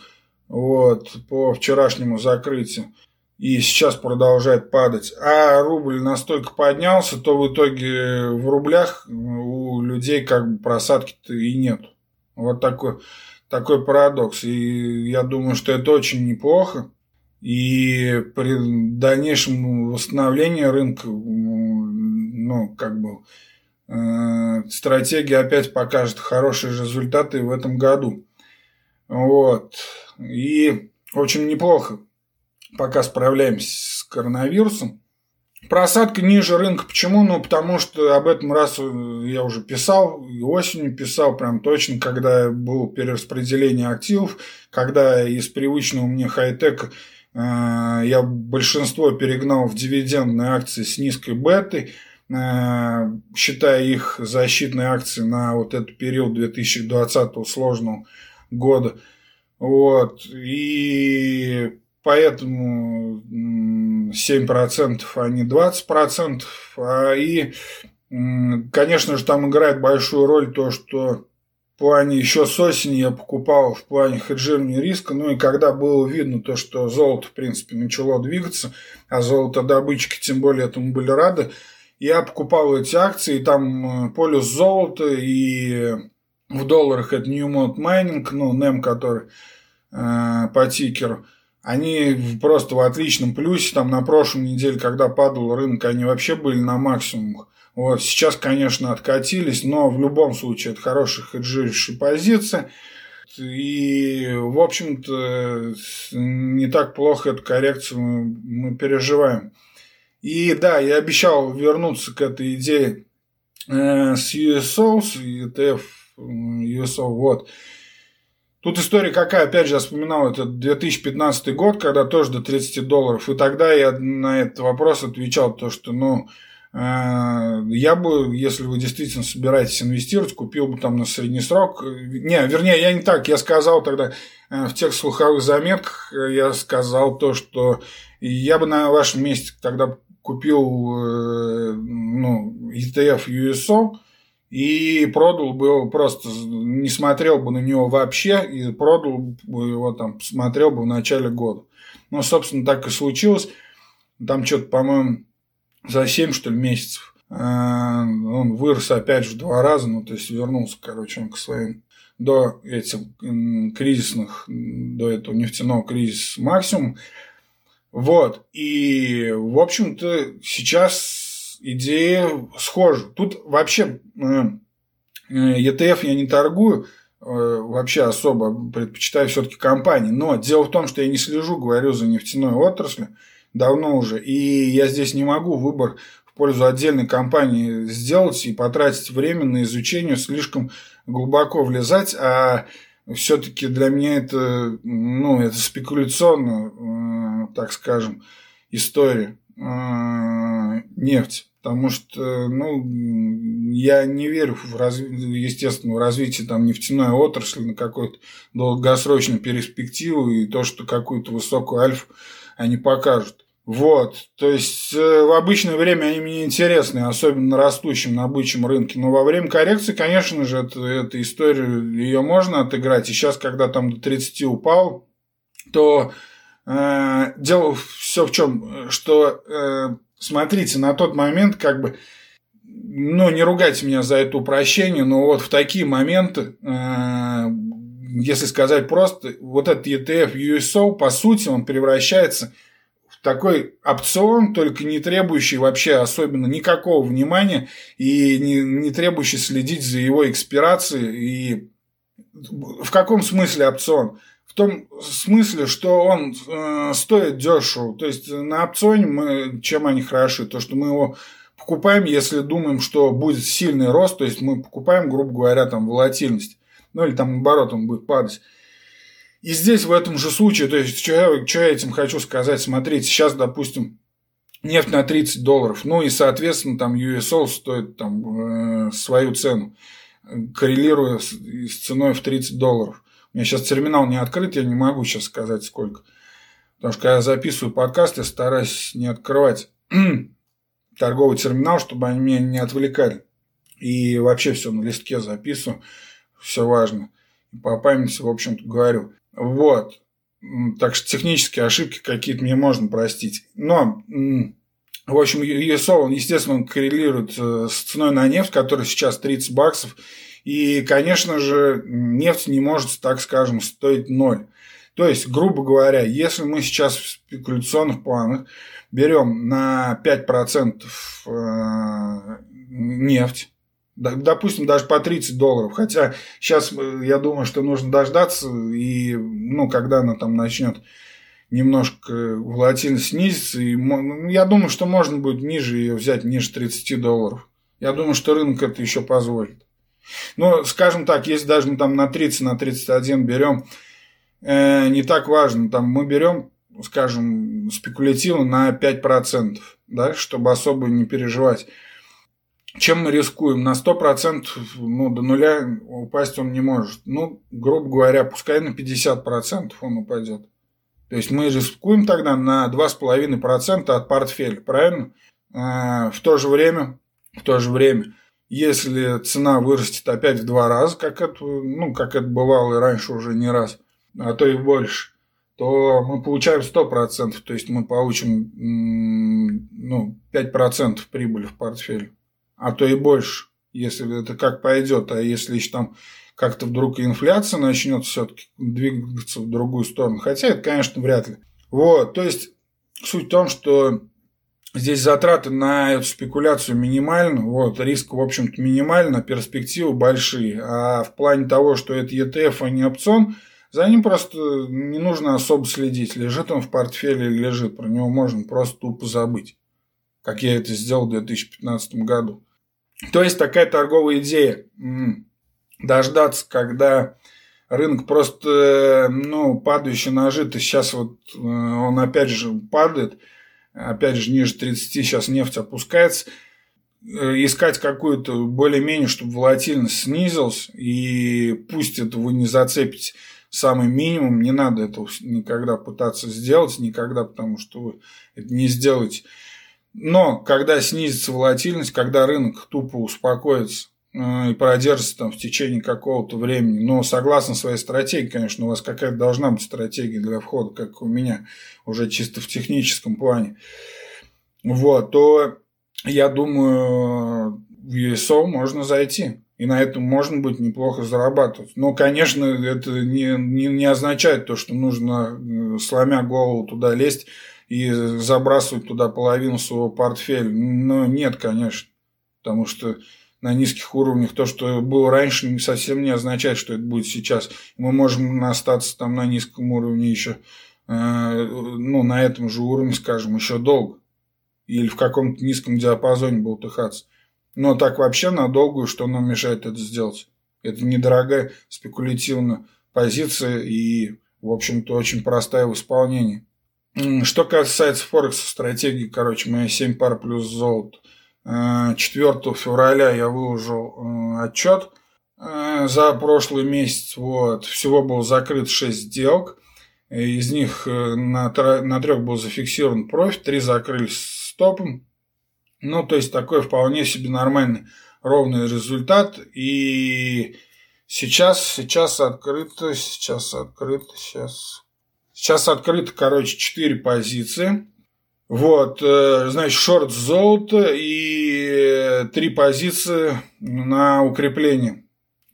вот, по вчерашнему закрытию, и сейчас продолжает падать, а рубль настолько поднялся, то в итоге в рублях у людей как бы просадки-то и нет. Вот такой, такой парадокс. И я думаю, что это очень неплохо. И при дальнейшем восстановлении рынка, ну, как бы, э, стратегия опять покажет хорошие результаты в этом году. Вот. И очень неплохо пока справляемся с коронавирусом. Просадка ниже рынка. Почему? Ну, потому что об этом раз я уже писал, и осенью писал прям точно, когда было перераспределение активов, когда из привычного мне хай-тека э, я большинство перегнал в дивидендные акции с низкой бетой, э, считая их защитные акции на вот этот период 2020 сложного года. Вот. И поэтому 7%, а не 20%. А и, конечно же, там играет большую роль то, что в плане еще с осени я покупал в плане хеджирования риска, ну и когда было видно то, что золото, в принципе, начало двигаться, а золотодобытчики тем более этому были рады, я покупал эти акции, и там э, полюс золота, и в долларах это Newmont Mining, ну, NEM, который э, по тикеру – они просто в отличном плюсе. Там на прошлой неделе, когда падал рынок, они вообще были на максимумах. Вот, сейчас, конечно, откатились, но в любом случае это хорошая хеджирующая позиция. И, в общем-то, не так плохо эту коррекцию мы, мы переживаем. И да, я обещал вернуться к этой идее э, с USO, с ETF USO, вот. Тут история какая, опять же, я вспоминал, это 2015 год, когда тоже до 30 долларов. И тогда я на этот вопрос отвечал, то, что, ну, э, я бы, если вы действительно собираетесь инвестировать, купил бы там на средний срок. Не, вернее, я не так, я сказал тогда э, в тех слуховых заметках, э, я сказал то, что я бы на вашем месте тогда купил ну, ETF USO, и продал бы его просто, не смотрел бы на него вообще, и продал бы его там, смотрел бы в начале года. Ну, собственно, так и случилось. Там что-то, по-моему, за 7, что ли, месяцев а, он вырос опять же в два раза, ну, то есть вернулся, короче, он к своим до этих кризисных, до этого нефтяного кризиса максимум. Вот. И, в общем-то, сейчас идея схожа. Тут вообще э, ETF я не торгую, э, вообще особо предпочитаю все-таки компании. Но дело в том, что я не слежу, говорю, за нефтяной отраслью давно уже, и я здесь не могу выбор в пользу отдельной компании сделать и потратить время на изучение, слишком глубоко влезать, а все-таки для меня это, ну, это спекуляционная, э, так скажем, история нефть. Потому что, ну, я не верю в, разви... естественно, в развитие там, нефтяной отрасли на какую-то долгосрочную перспективу и то, что какую-то высокую альфу они покажут. Вот, то есть э, в обычное время они мне интересны, особенно на растущем, на бычьем рынке. Но во время коррекции, конечно же, это, эта история, ее можно отыграть. И сейчас, когда там до 30 упал, то э, дело все в чем, что э, смотрите, на тот момент как бы, ну, не ругайте меня за это упрощение, но вот в такие моменты, э, если сказать просто, вот этот ETF USO, по сути, он превращается в такой опцион, только не требующий вообще особенно никакого внимания и не, не требующий следить за его экспирацией. И в каком смысле опцион? Том смысле, что он э, стоит дешево. То есть на опционе мы, чем они хороши, то что мы его покупаем, если думаем, что будет сильный рост, то есть мы покупаем, грубо говоря, там волатильность, ну или там наоборот он будет падать. И здесь в этом же случае, то есть что я, этим хочу сказать, смотрите, сейчас, допустим, нефть на 30 долларов, ну и, соответственно, там USO стоит там э, свою цену, коррелируя с, с ценой в 30 долларов. У меня сейчас терминал не открыт, я не могу сейчас сказать сколько. Потому что когда я записываю подкаст, я стараюсь не открывать торговый терминал, чтобы они меня не отвлекали. И вообще все на листке записываю, все важно. По памяти, в общем-то, говорю. Вот. Так что технические ошибки какие-то мне можно простить. Но, в общем, ESO, он, естественно, коррелирует э, с ценой на нефть, которая сейчас 30 баксов. И, конечно же, нефть не может, так скажем, стоить ноль. То есть, грубо говоря, если мы сейчас в спекуляционных планах берем на 5% э, нефть, допустим, даже по 30 долларов, хотя сейчас э, я думаю, что нужно дождаться, и, ну, когда она там начнет немножко волатильность снизится. И ну, я думаю, что можно будет ниже ее взять, ниже 30 долларов. Я думаю, что рынок это еще позволит. Но, скажем так, если даже мы там на 30, на 31 берем, э, не так важно. Там мы берем, скажем, спекулятивно на 5%, да, чтобы особо не переживать. Чем мы рискуем? На 100% ну, до нуля упасть он не может. Ну, грубо говоря, пускай на 50% он упадет. То есть мы рискуем тогда на 2,5% от портфеля, правильно? А, в то же время, в то же время, если цена вырастет опять в два раза, как это, ну, как это бывало и раньше уже не раз, а то и больше, то мы получаем 100%, то есть мы получим ну, 5% прибыли в портфеле а то и больше, если это как пойдет. А если еще там как-то вдруг инфляция начнет все-таки двигаться в другую сторону. Хотя это, конечно, вряд ли. Вот, то есть суть в том, что здесь затраты на эту спекуляцию минимальны, вот, риск, в общем-то, минимальный, перспективы большие. А в плане того, что это ETF, а не опцион, за ним просто не нужно особо следить. Лежит он в портфеле или лежит, про него можно просто тупо забыть. Как я это сделал в 2015 году. То есть такая торговая идея. Дождаться, когда рынок просто, ну, падающий на жито, сейчас вот э, он опять же падает, опять же ниже 30, сейчас нефть опускается, э, искать какую-то более-менее, чтобы волатильность снизилась, и пусть это вы не зацепите самый минимум, не надо этого никогда пытаться сделать, никогда, потому что вы это не сделаете. Но когда снизится волатильность, когда рынок тупо успокоится и продержится там в течение какого-то времени, но согласно своей стратегии, конечно, у вас какая-то должна быть стратегия для входа, как у меня, уже чисто в техническом плане, вот, то я думаю, в USO можно зайти. И на этом можно быть неплохо зарабатывать. Но, конечно, это не, не, не означает то, что нужно, э, сломя голову, туда лезть и забрасывать туда половину своего портфеля. Но нет, конечно. Потому что на низких уровнях то, что было раньше, совсем не означает, что это будет сейчас. Мы можем остаться там на низком уровне еще, э, ну, на этом же уровне, скажем, еще долго. Или в каком-то низком диапазоне болтыхаться. Но так вообще на долгую, что нам мешает это сделать? Это недорогая спекулятивная позиция и, в общем-то, очень простая в исполнении. Что касается Форекс стратегии, короче, мои 7 пар плюс золото. 4 э, февраля я выложил э, отчет э, за прошлый месяц. Вот. Всего было закрыто 6 сделок. Из них на, на трех был зафиксирован профит, три закрылись стопом. Ну, то есть такой вполне себе нормальный ровный результат. И сейчас, сейчас открыто, сейчас открыто, сейчас Сейчас открыто, короче, 4 позиции. Вот, э, значит, шорт золото и три позиции на укрепление.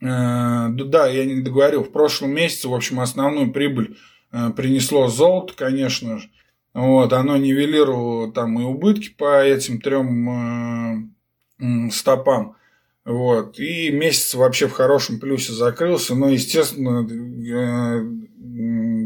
Э, да, я не договорил. В прошлом месяце, в общем, основную прибыль э, принесло золото, конечно же. Вот, оно нивелировало там и убытки по этим трем стопам. Вот. И месяц вообще в хорошем плюсе закрылся. Но, естественно,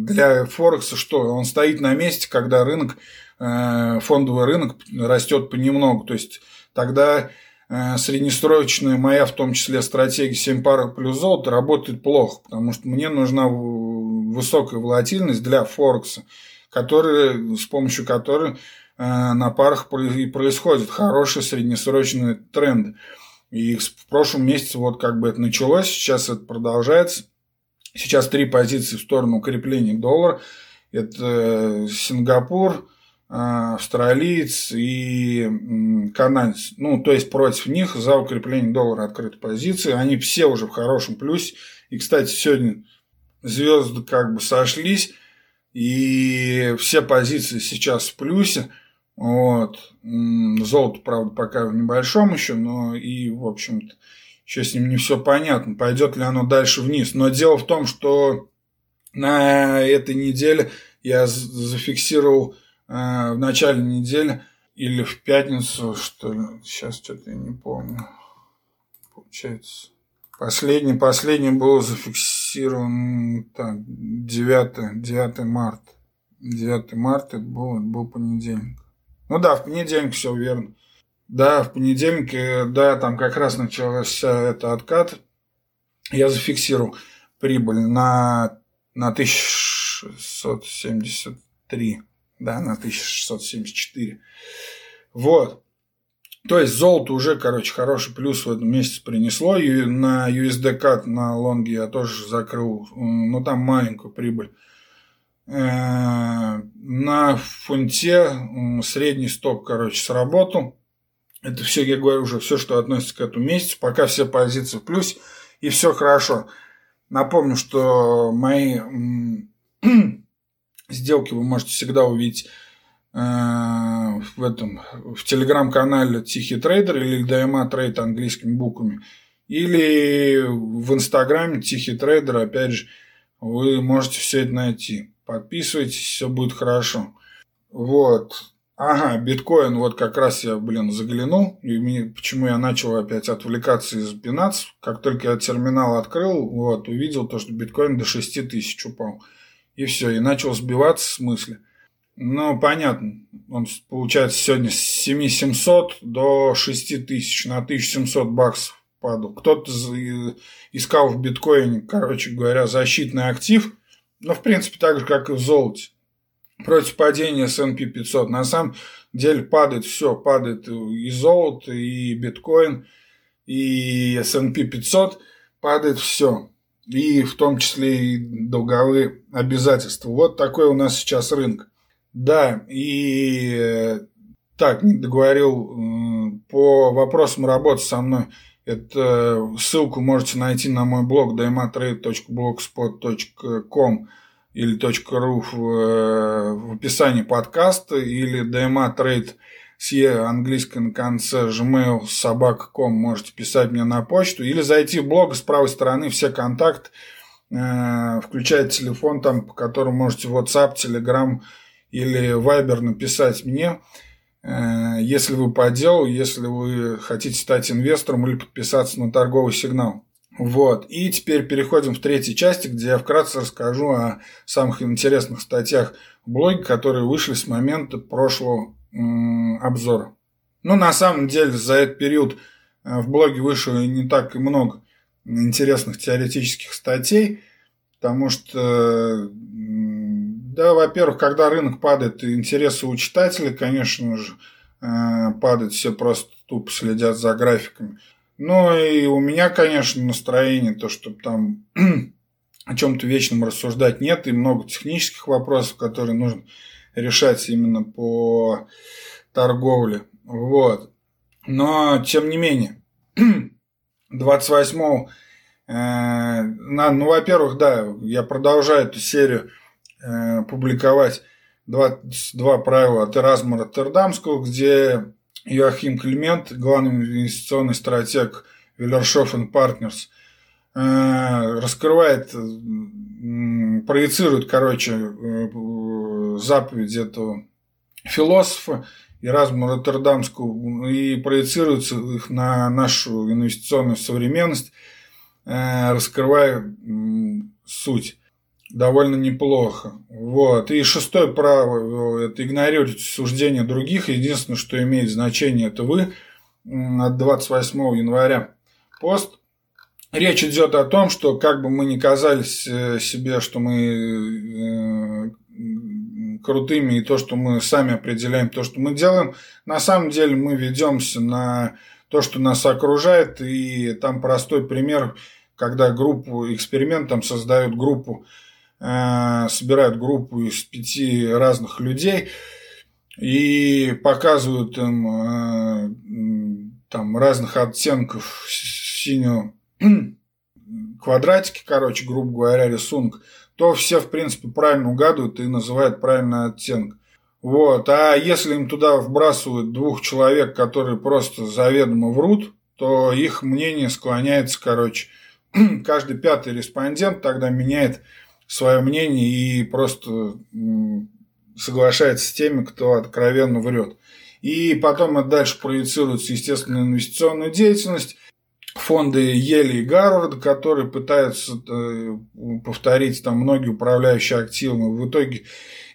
для Форекса что? Он стоит на месте, когда рынок, э, фондовый рынок растет понемногу. То есть тогда э, среднесрочная моя, в том числе, стратегия 7 пар плюс золото работает плохо, потому что мне нужна высокая волатильность для Форекса, который, с помощью которой э, на парах происходят хорошие среднесрочные тренды. И в прошлом месяце вот как бы это началось, сейчас это продолжается. Сейчас три позиции в сторону укрепления доллара. Это э, Сингапур, э, австралиец и канадец. Ну, то есть против них за укрепление доллара открыты позиции. Они все уже в хорошем плюсе. И, кстати, сегодня звезды как бы сошлись. И все позиции сейчас в плюсе. Вот. Золото, правда, пока в небольшом еще, но и, в общем-то, еще с ним не все понятно, пойдет ли оно дальше вниз. Но дело в том, что на этой неделе я зафиксировал э, в начале недели или в пятницу, что ли, сейчас что-то я не помню. Получается. Последний, последний был зафиксирован так, 9, 9 марта. 9 марта был, был понедельник. Ну да, в понедельник все верно. Да, в понедельник, э, да, там как раз начался это откат. Я зафиксировал прибыль на, на 1673, да, на 1674. Вот. То есть золото уже, короче, хороший плюс в этом месяце принесло. И на USD CAD на лонге я тоже закрыл, ну там маленькую прибыль. Э, на фунте средний стоп, короче, сработал. Это все, я говорю, уже все, что относится к этому месяцу. Пока все позиции в плюс и все хорошо. Напомню, что мои сделки вы можете всегда увидеть э, в этом в телеграм-канале Тихий трейдер или DMA trade английскими буквами. Или в инстаграме Тихий трейдер, опять же, вы можете все это найти. Подписывайтесь, все будет хорошо. Вот. Ага, биткоин, вот как раз я, блин, заглянул. И мне, почему я начал опять отвлекаться из Binance. Как только я терминал открыл, вот, увидел то, что биткоин до 6 тысяч упал. И все, и начал сбиваться в смысле. Ну, понятно. Он, получается, сегодня с 7700 до 6000 на 1700 баксов падал. Кто-то искал в биткоине, короче говоря, защитный актив – ну, в принципе, так же, как и в золоте. Против падения S&P 500. На самом деле падает все. Падает и золото, и биткоин, и S&P 500. Падает все. И в том числе и долговые обязательства. Вот такой у нас сейчас рынок. Да, и э, так, не договорил по вопросам работы со мной. Это ссылку можете найти на мой блог dmatrade.blogspot.com или .ru в, э, в описании подкаста или dmatrade с e английской на конце gmail собак.com можете писать мне на почту или зайти в блог с правой стороны все контакты э, включая телефон там по которому можете WhatsApp, Telegram или Viber написать мне Э, если вы по делу, если вы хотите стать инвестором или подписаться на торговый сигнал. Вот. И теперь переходим в третьей части, где я вкратце расскажу о самых интересных статьях блоге, которые вышли с момента прошлого обзора. Ну, на самом деле, за этот период э, в блоге вышло не так и много интересных теоретических статей, потому что да, во-первых, когда рынок падает, интересы у читателей, конечно же, э, падают, все просто тупо следят за графиками. Ну и у меня, конечно, настроение, то, чтобы там о чем-то вечном рассуждать нет, и много технических вопросов, которые нужно решать именно по торговле. Вот. Но, тем не менее, 28 э, ну, во-первых, да, я продолжаю эту серию Э, публиковать два, два правила от Эразма Роттердамского, где Йоахим Климент, главный инвестиционный стратег Виллершофен Partners, э, раскрывает, проецирует, короче, э, заповедь этого философа Эразма Роттердамского и проецируется их на нашу инвестиционную современность, раскрывая суть довольно неплохо. Вот. И шестое право – это игнорировать суждения других. Единственное, что имеет значение, это вы от 28 января. Пост. Речь идет о том, что как бы мы ни казались э, себе, что мы э, крутыми, и то, что мы сами определяем то, что мы делаем, на самом деле мы ведемся на то, что нас окружает. И там простой пример, когда группу, эксперимент, там создают группу Э, собирают группу из пяти разных людей и показывают им э, там разных оттенков синего квадратики, короче, грубо говоря, рисунок, то все, в принципе, правильно угадывают и называют правильный оттенок. Вот. А если им туда вбрасывают двух человек, которые просто заведомо врут, то их мнение склоняется, короче, каждый пятый респондент тогда меняет свое мнение и просто соглашается с теми, кто откровенно врет. И потом это дальше проецируется, естественно, инвестиционную деятельность. Фонды Ели и Гарварда, которые пытаются э, повторить там многие управляющие активами. В итоге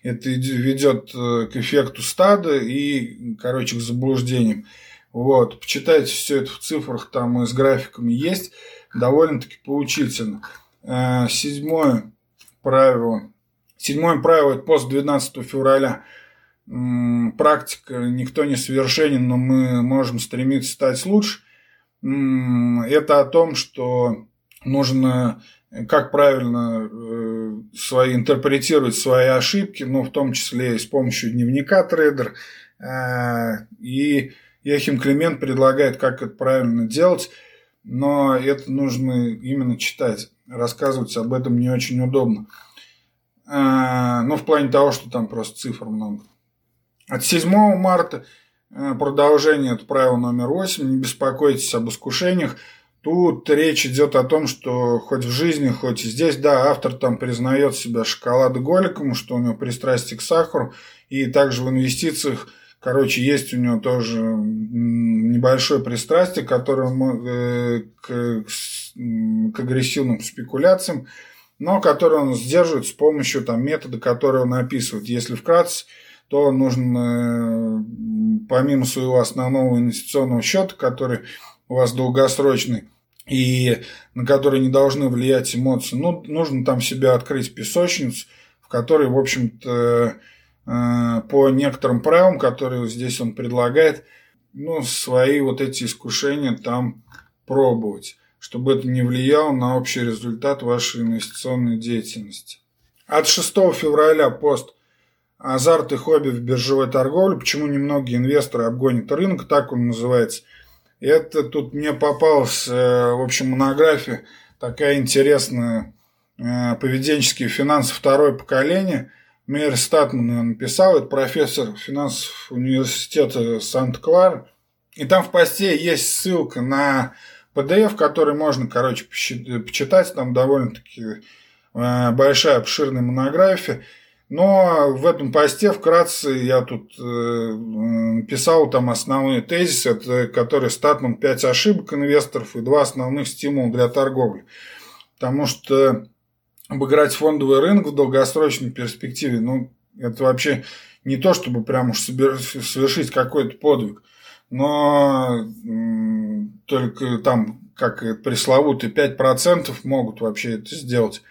Это ведет э, к эффекту стада и, короче, к заблуждениям. Вот, почитайте все это в цифрах, там и с графиками есть, довольно-таки поучительно. Э, седьмое правило. Седьмое правило – это пост 12 февраля. Практика, никто не совершенен, но мы можем стремиться стать лучше. Это о том, что нужно как правильно э, свои, интерпретировать свои ошибки, ну, в том числе и с помощью дневника трейдер. Э, и Яхим Климент предлагает, как это правильно делать, но это нужно именно читать. Рассказывать об этом не очень удобно. Э, ну, в плане того, что там просто цифр много. От 7 марта продолжение это правило номер 8. Не беспокойтесь об искушениях. Тут речь идет о том, что хоть в жизни, хоть и здесь, да, автор там признает себя шоколадоголиком, что у него пристрастие к сахару, и также в инвестициях, короче, есть у него тоже небольшое пристрастие, которое э, к, к агрессивным спекуляциям, но которое он сдерживает с помощью там, метода, который он описывает. Если вкратце, то нужно помимо своего основного инвестиционного счета, который у вас долгосрочный, и на которые не должны влиять эмоции. Ну, нужно там себя открыть песочницу, в которой, в общем-то, э, по некоторым правилам, которые здесь он предлагает, ну, свои вот эти искушения там пробовать, чтобы это не влияло на общий результат вашей инвестиционной деятельности. От 6 февраля пост «Азарт и хобби в биржевой торговле. Почему немногие инвесторы обгонят рынок?» Так он называется – это тут мне попалась, э, в общем, монография такая интересная э, «Поведенческие финансы второе поколение». Мэри Статман ее написал, это профессор финансов университета Санта-Клара. И там в посте есть ссылка на PDF, который можно, короче, почитать. Там довольно-таки э, большая, обширная монография. Но в этом посте вкратце я тут э, писал там основные тезисы, которые Статман 5 ошибок инвесторов и два основных стимула для торговли. Потому что обыграть фондовый рынок в долгосрочной перспективе, ну, это вообще не то, чтобы прям уж совершить какой-то подвиг, но только там, как пресловутые 5% могут вообще это сделать.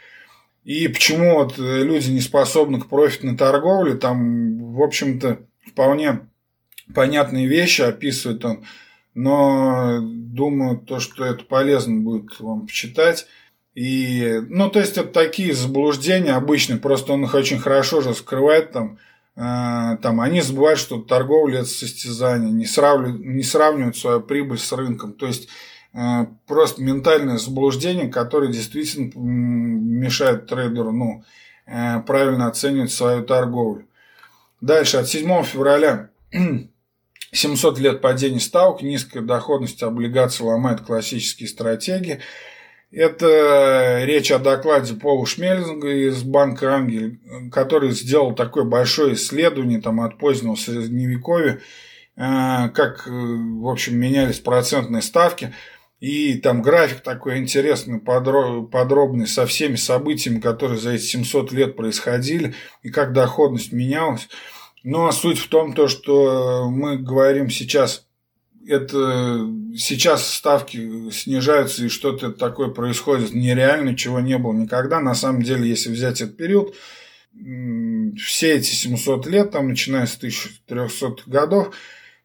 И почему вот э, люди не способны к профитной торговле, там, в общем-то, вполне понятные вещи описывает он, но думаю, то, что это полезно будет вам почитать. И, ну, то есть, это такие заблуждения обычные, просто он их очень хорошо же скрывает там, э, там они забывают, что торговля – это состязание, не сравнивают, не сравнивают свою прибыль с рынком. То есть, Э, просто ментальное заблуждение, которое действительно мешает трейдеру ну, э, правильно оценивать свою торговлю. Дальше, от 7 февраля 700 лет падения ставок, низкая доходность облигаций ломает классические стратегии. Это речь о докладе Пола Шмельзинга из Банка Ангель, который сделал такое большое исследование там, от позднего Средневековья, э, как, в общем, менялись процентные ставки – и там график такой интересный, подробный, со всеми событиями, которые за эти 700 лет происходили, и как доходность менялась. Ну, а суть в том, то, что мы говорим сейчас, это сейчас ставки снижаются, и что-то такое происходит нереально, чего не было никогда. На самом деле, если взять этот период, все эти 700 лет, там, начиная с 1300 годов,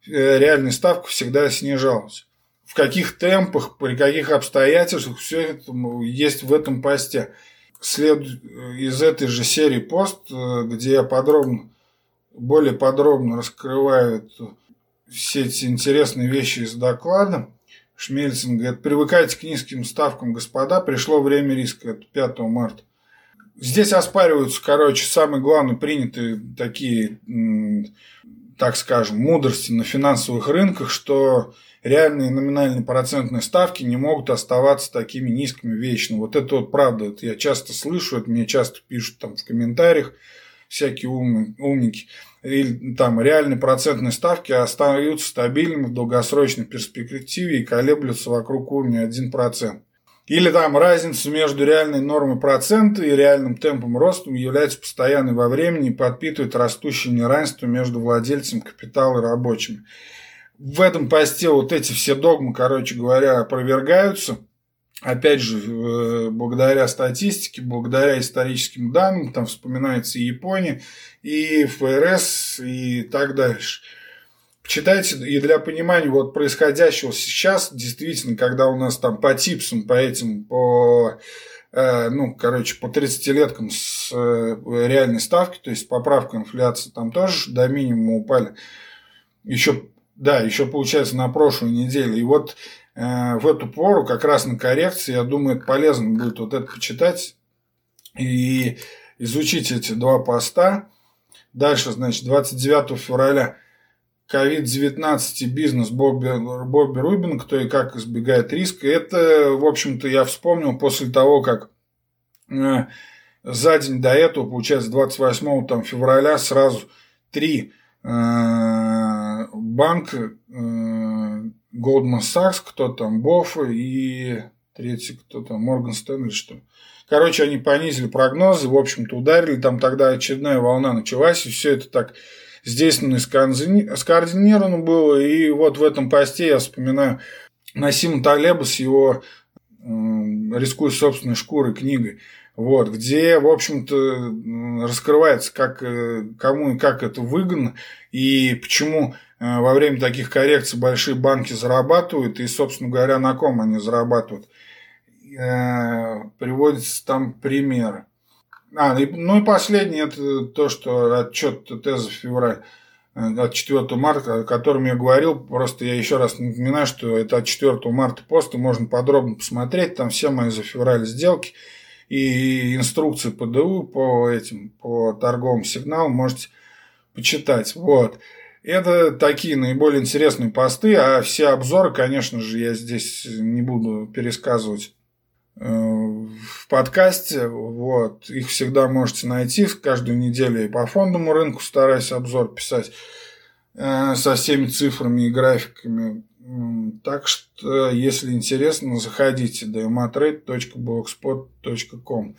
э, реальная ставка всегда снижалась в каких темпах, при каких обстоятельствах, все это есть в этом посте. След из этой же серии пост, э, где я подробно, более подробно раскрываю все эти интересные вещи из доклада. Шмельцин говорит, привыкайте к низким ставкам, господа, пришло время риска, это 5 марта. Здесь оспариваются, короче, самые главные принятые такие, так скажем, мудрости на финансовых рынках, что реальные номинальные процентные ставки не могут оставаться такими низкими вечно. Вот это вот правда, это я часто слышу, это мне часто пишут там в комментариях всякие умные, умники. Или там реальные процентные ставки остаются стабильными в долгосрочной перспективе и колеблются вокруг уровня 1%. Или там разница между реальной нормой процента и реальным темпом роста является постоянной во времени и подпитывает растущее неравенство между владельцем капитала и рабочими. В этом посте вот эти все догмы, короче говоря, опровергаются. Опять же, э, благодаря статистике, благодаря историческим данным, там вспоминается и Япония, и ФРС, и так дальше – читайте, и для понимания вот происходящего сейчас, действительно, когда у нас там по типсам, по этим, по, э, ну, короче, по 30-леткам с э, реальной ставки, то есть поправка инфляции там тоже до минимума упали. Еще, да, еще получается на прошлой неделе. И вот э, в эту пору, как раз на коррекции, я думаю, полезно будет вот это почитать и изучить эти два поста. Дальше, значит, 29 февраля COVID-19 бизнес Бобби, Бобби Рубин, кто и как избегает риска. Это, в общем-то, я вспомнил после того, как э, за день до этого, получается, 28 там, февраля сразу три э, банка э, Goldman Sachs, кто там, Боффа и третий, кто там, Морган Стэнли, что Короче, они понизили прогнозы, в общем-то, ударили, там тогда очередная волна началась, и все это так здесь скоординировано было. И вот в этом посте я вспоминаю Насима Талеба с его «Рискуя собственной шкурой» книгой. Вот, где, в общем-то, раскрывается, как, э, кому и как это выгодно, и почему э, во время таких коррекций большие банки зарабатывают, и, собственно говоря, на ком они зарабатывают. Э, приводится там примеры. А, ну и последнее, это то, что отчет ТЭЗа февраля э, от 4 марта, о котором я говорил, просто я еще раз напоминаю, что это от 4 марта пост, и можно подробно посмотреть, там все мои за февраль сделки и инструкции ПДУ по этим, по торговым сигналам можете почитать. Вот. Это такие наиболее интересные посты, а все обзоры, конечно же, я здесь не буду пересказывать в подкасте. Вот. Их всегда можете найти. Каждую неделю и по фондовому рынку стараюсь обзор писать э, со всеми цифрами и графиками. Так что, если интересно, заходите dmatrade.blogspot.com.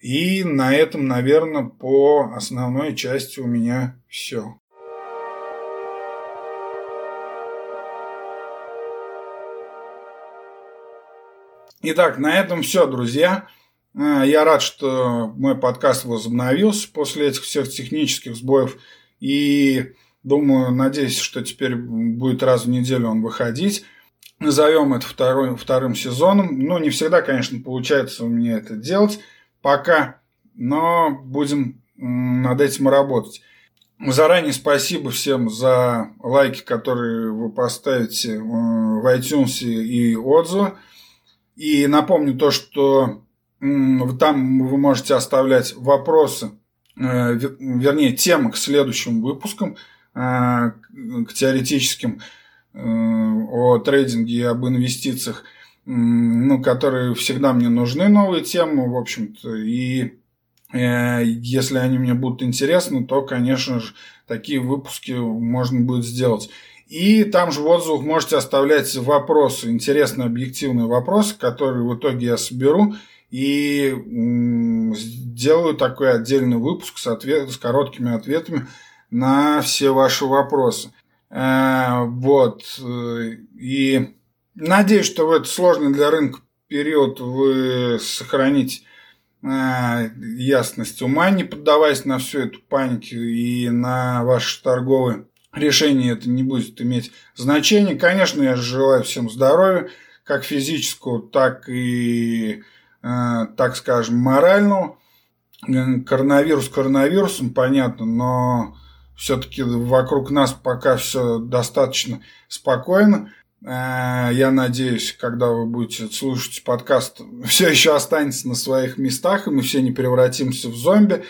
И на этом, наверное, по основной части у меня все. Итак, на этом все, друзья. А, я рад, что мой подкаст возобновился после этих всех технических сбоев. И думаю, надеюсь, что теперь будет раз в неделю он выходить. Назовем это второй, вторым сезоном. Ну, не всегда, конечно, получается у меня это делать пока, но будем над этим работать. Заранее спасибо всем за лайки, которые вы поставите в iTunes и отзывы. И напомню то, что там вы можете оставлять вопросы, э, вернее, темы к следующим выпускам, э, к теоретическим э, о трейдинге и об инвестициях, ну, которые всегда мне нужны, новые темы, в общем-то, и если они мне будут интересны, то, конечно же, такие выпуски можно будет сделать. И там же в отзывах можете оставлять вопросы, интересные объективные вопросы, которые в итоге я соберу и сделаю такой отдельный выпуск с, ответ, с короткими ответами на все ваши вопросы. Э, вот. И надеюсь, что в этот сложный для рынка период вы сохраните э, ясность ума, не поддаваясь на всю эту панику и на ваши торговые решение это не будет иметь значения. Конечно, я желаю всем здоровья, как физического, так и, э, так скажем, морального. Коронавирус коронавирусом, понятно, но все-таки вокруг нас пока все достаточно спокойно. Э, я надеюсь, когда вы будете слушать подкаст, все еще останется на своих местах, и мы все не превратимся в зомби.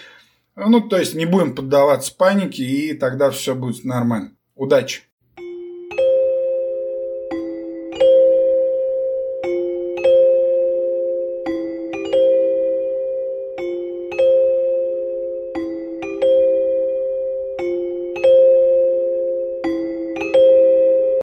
Ну, то есть не будем поддаваться панике, и тогда все будет нормально. Удачи!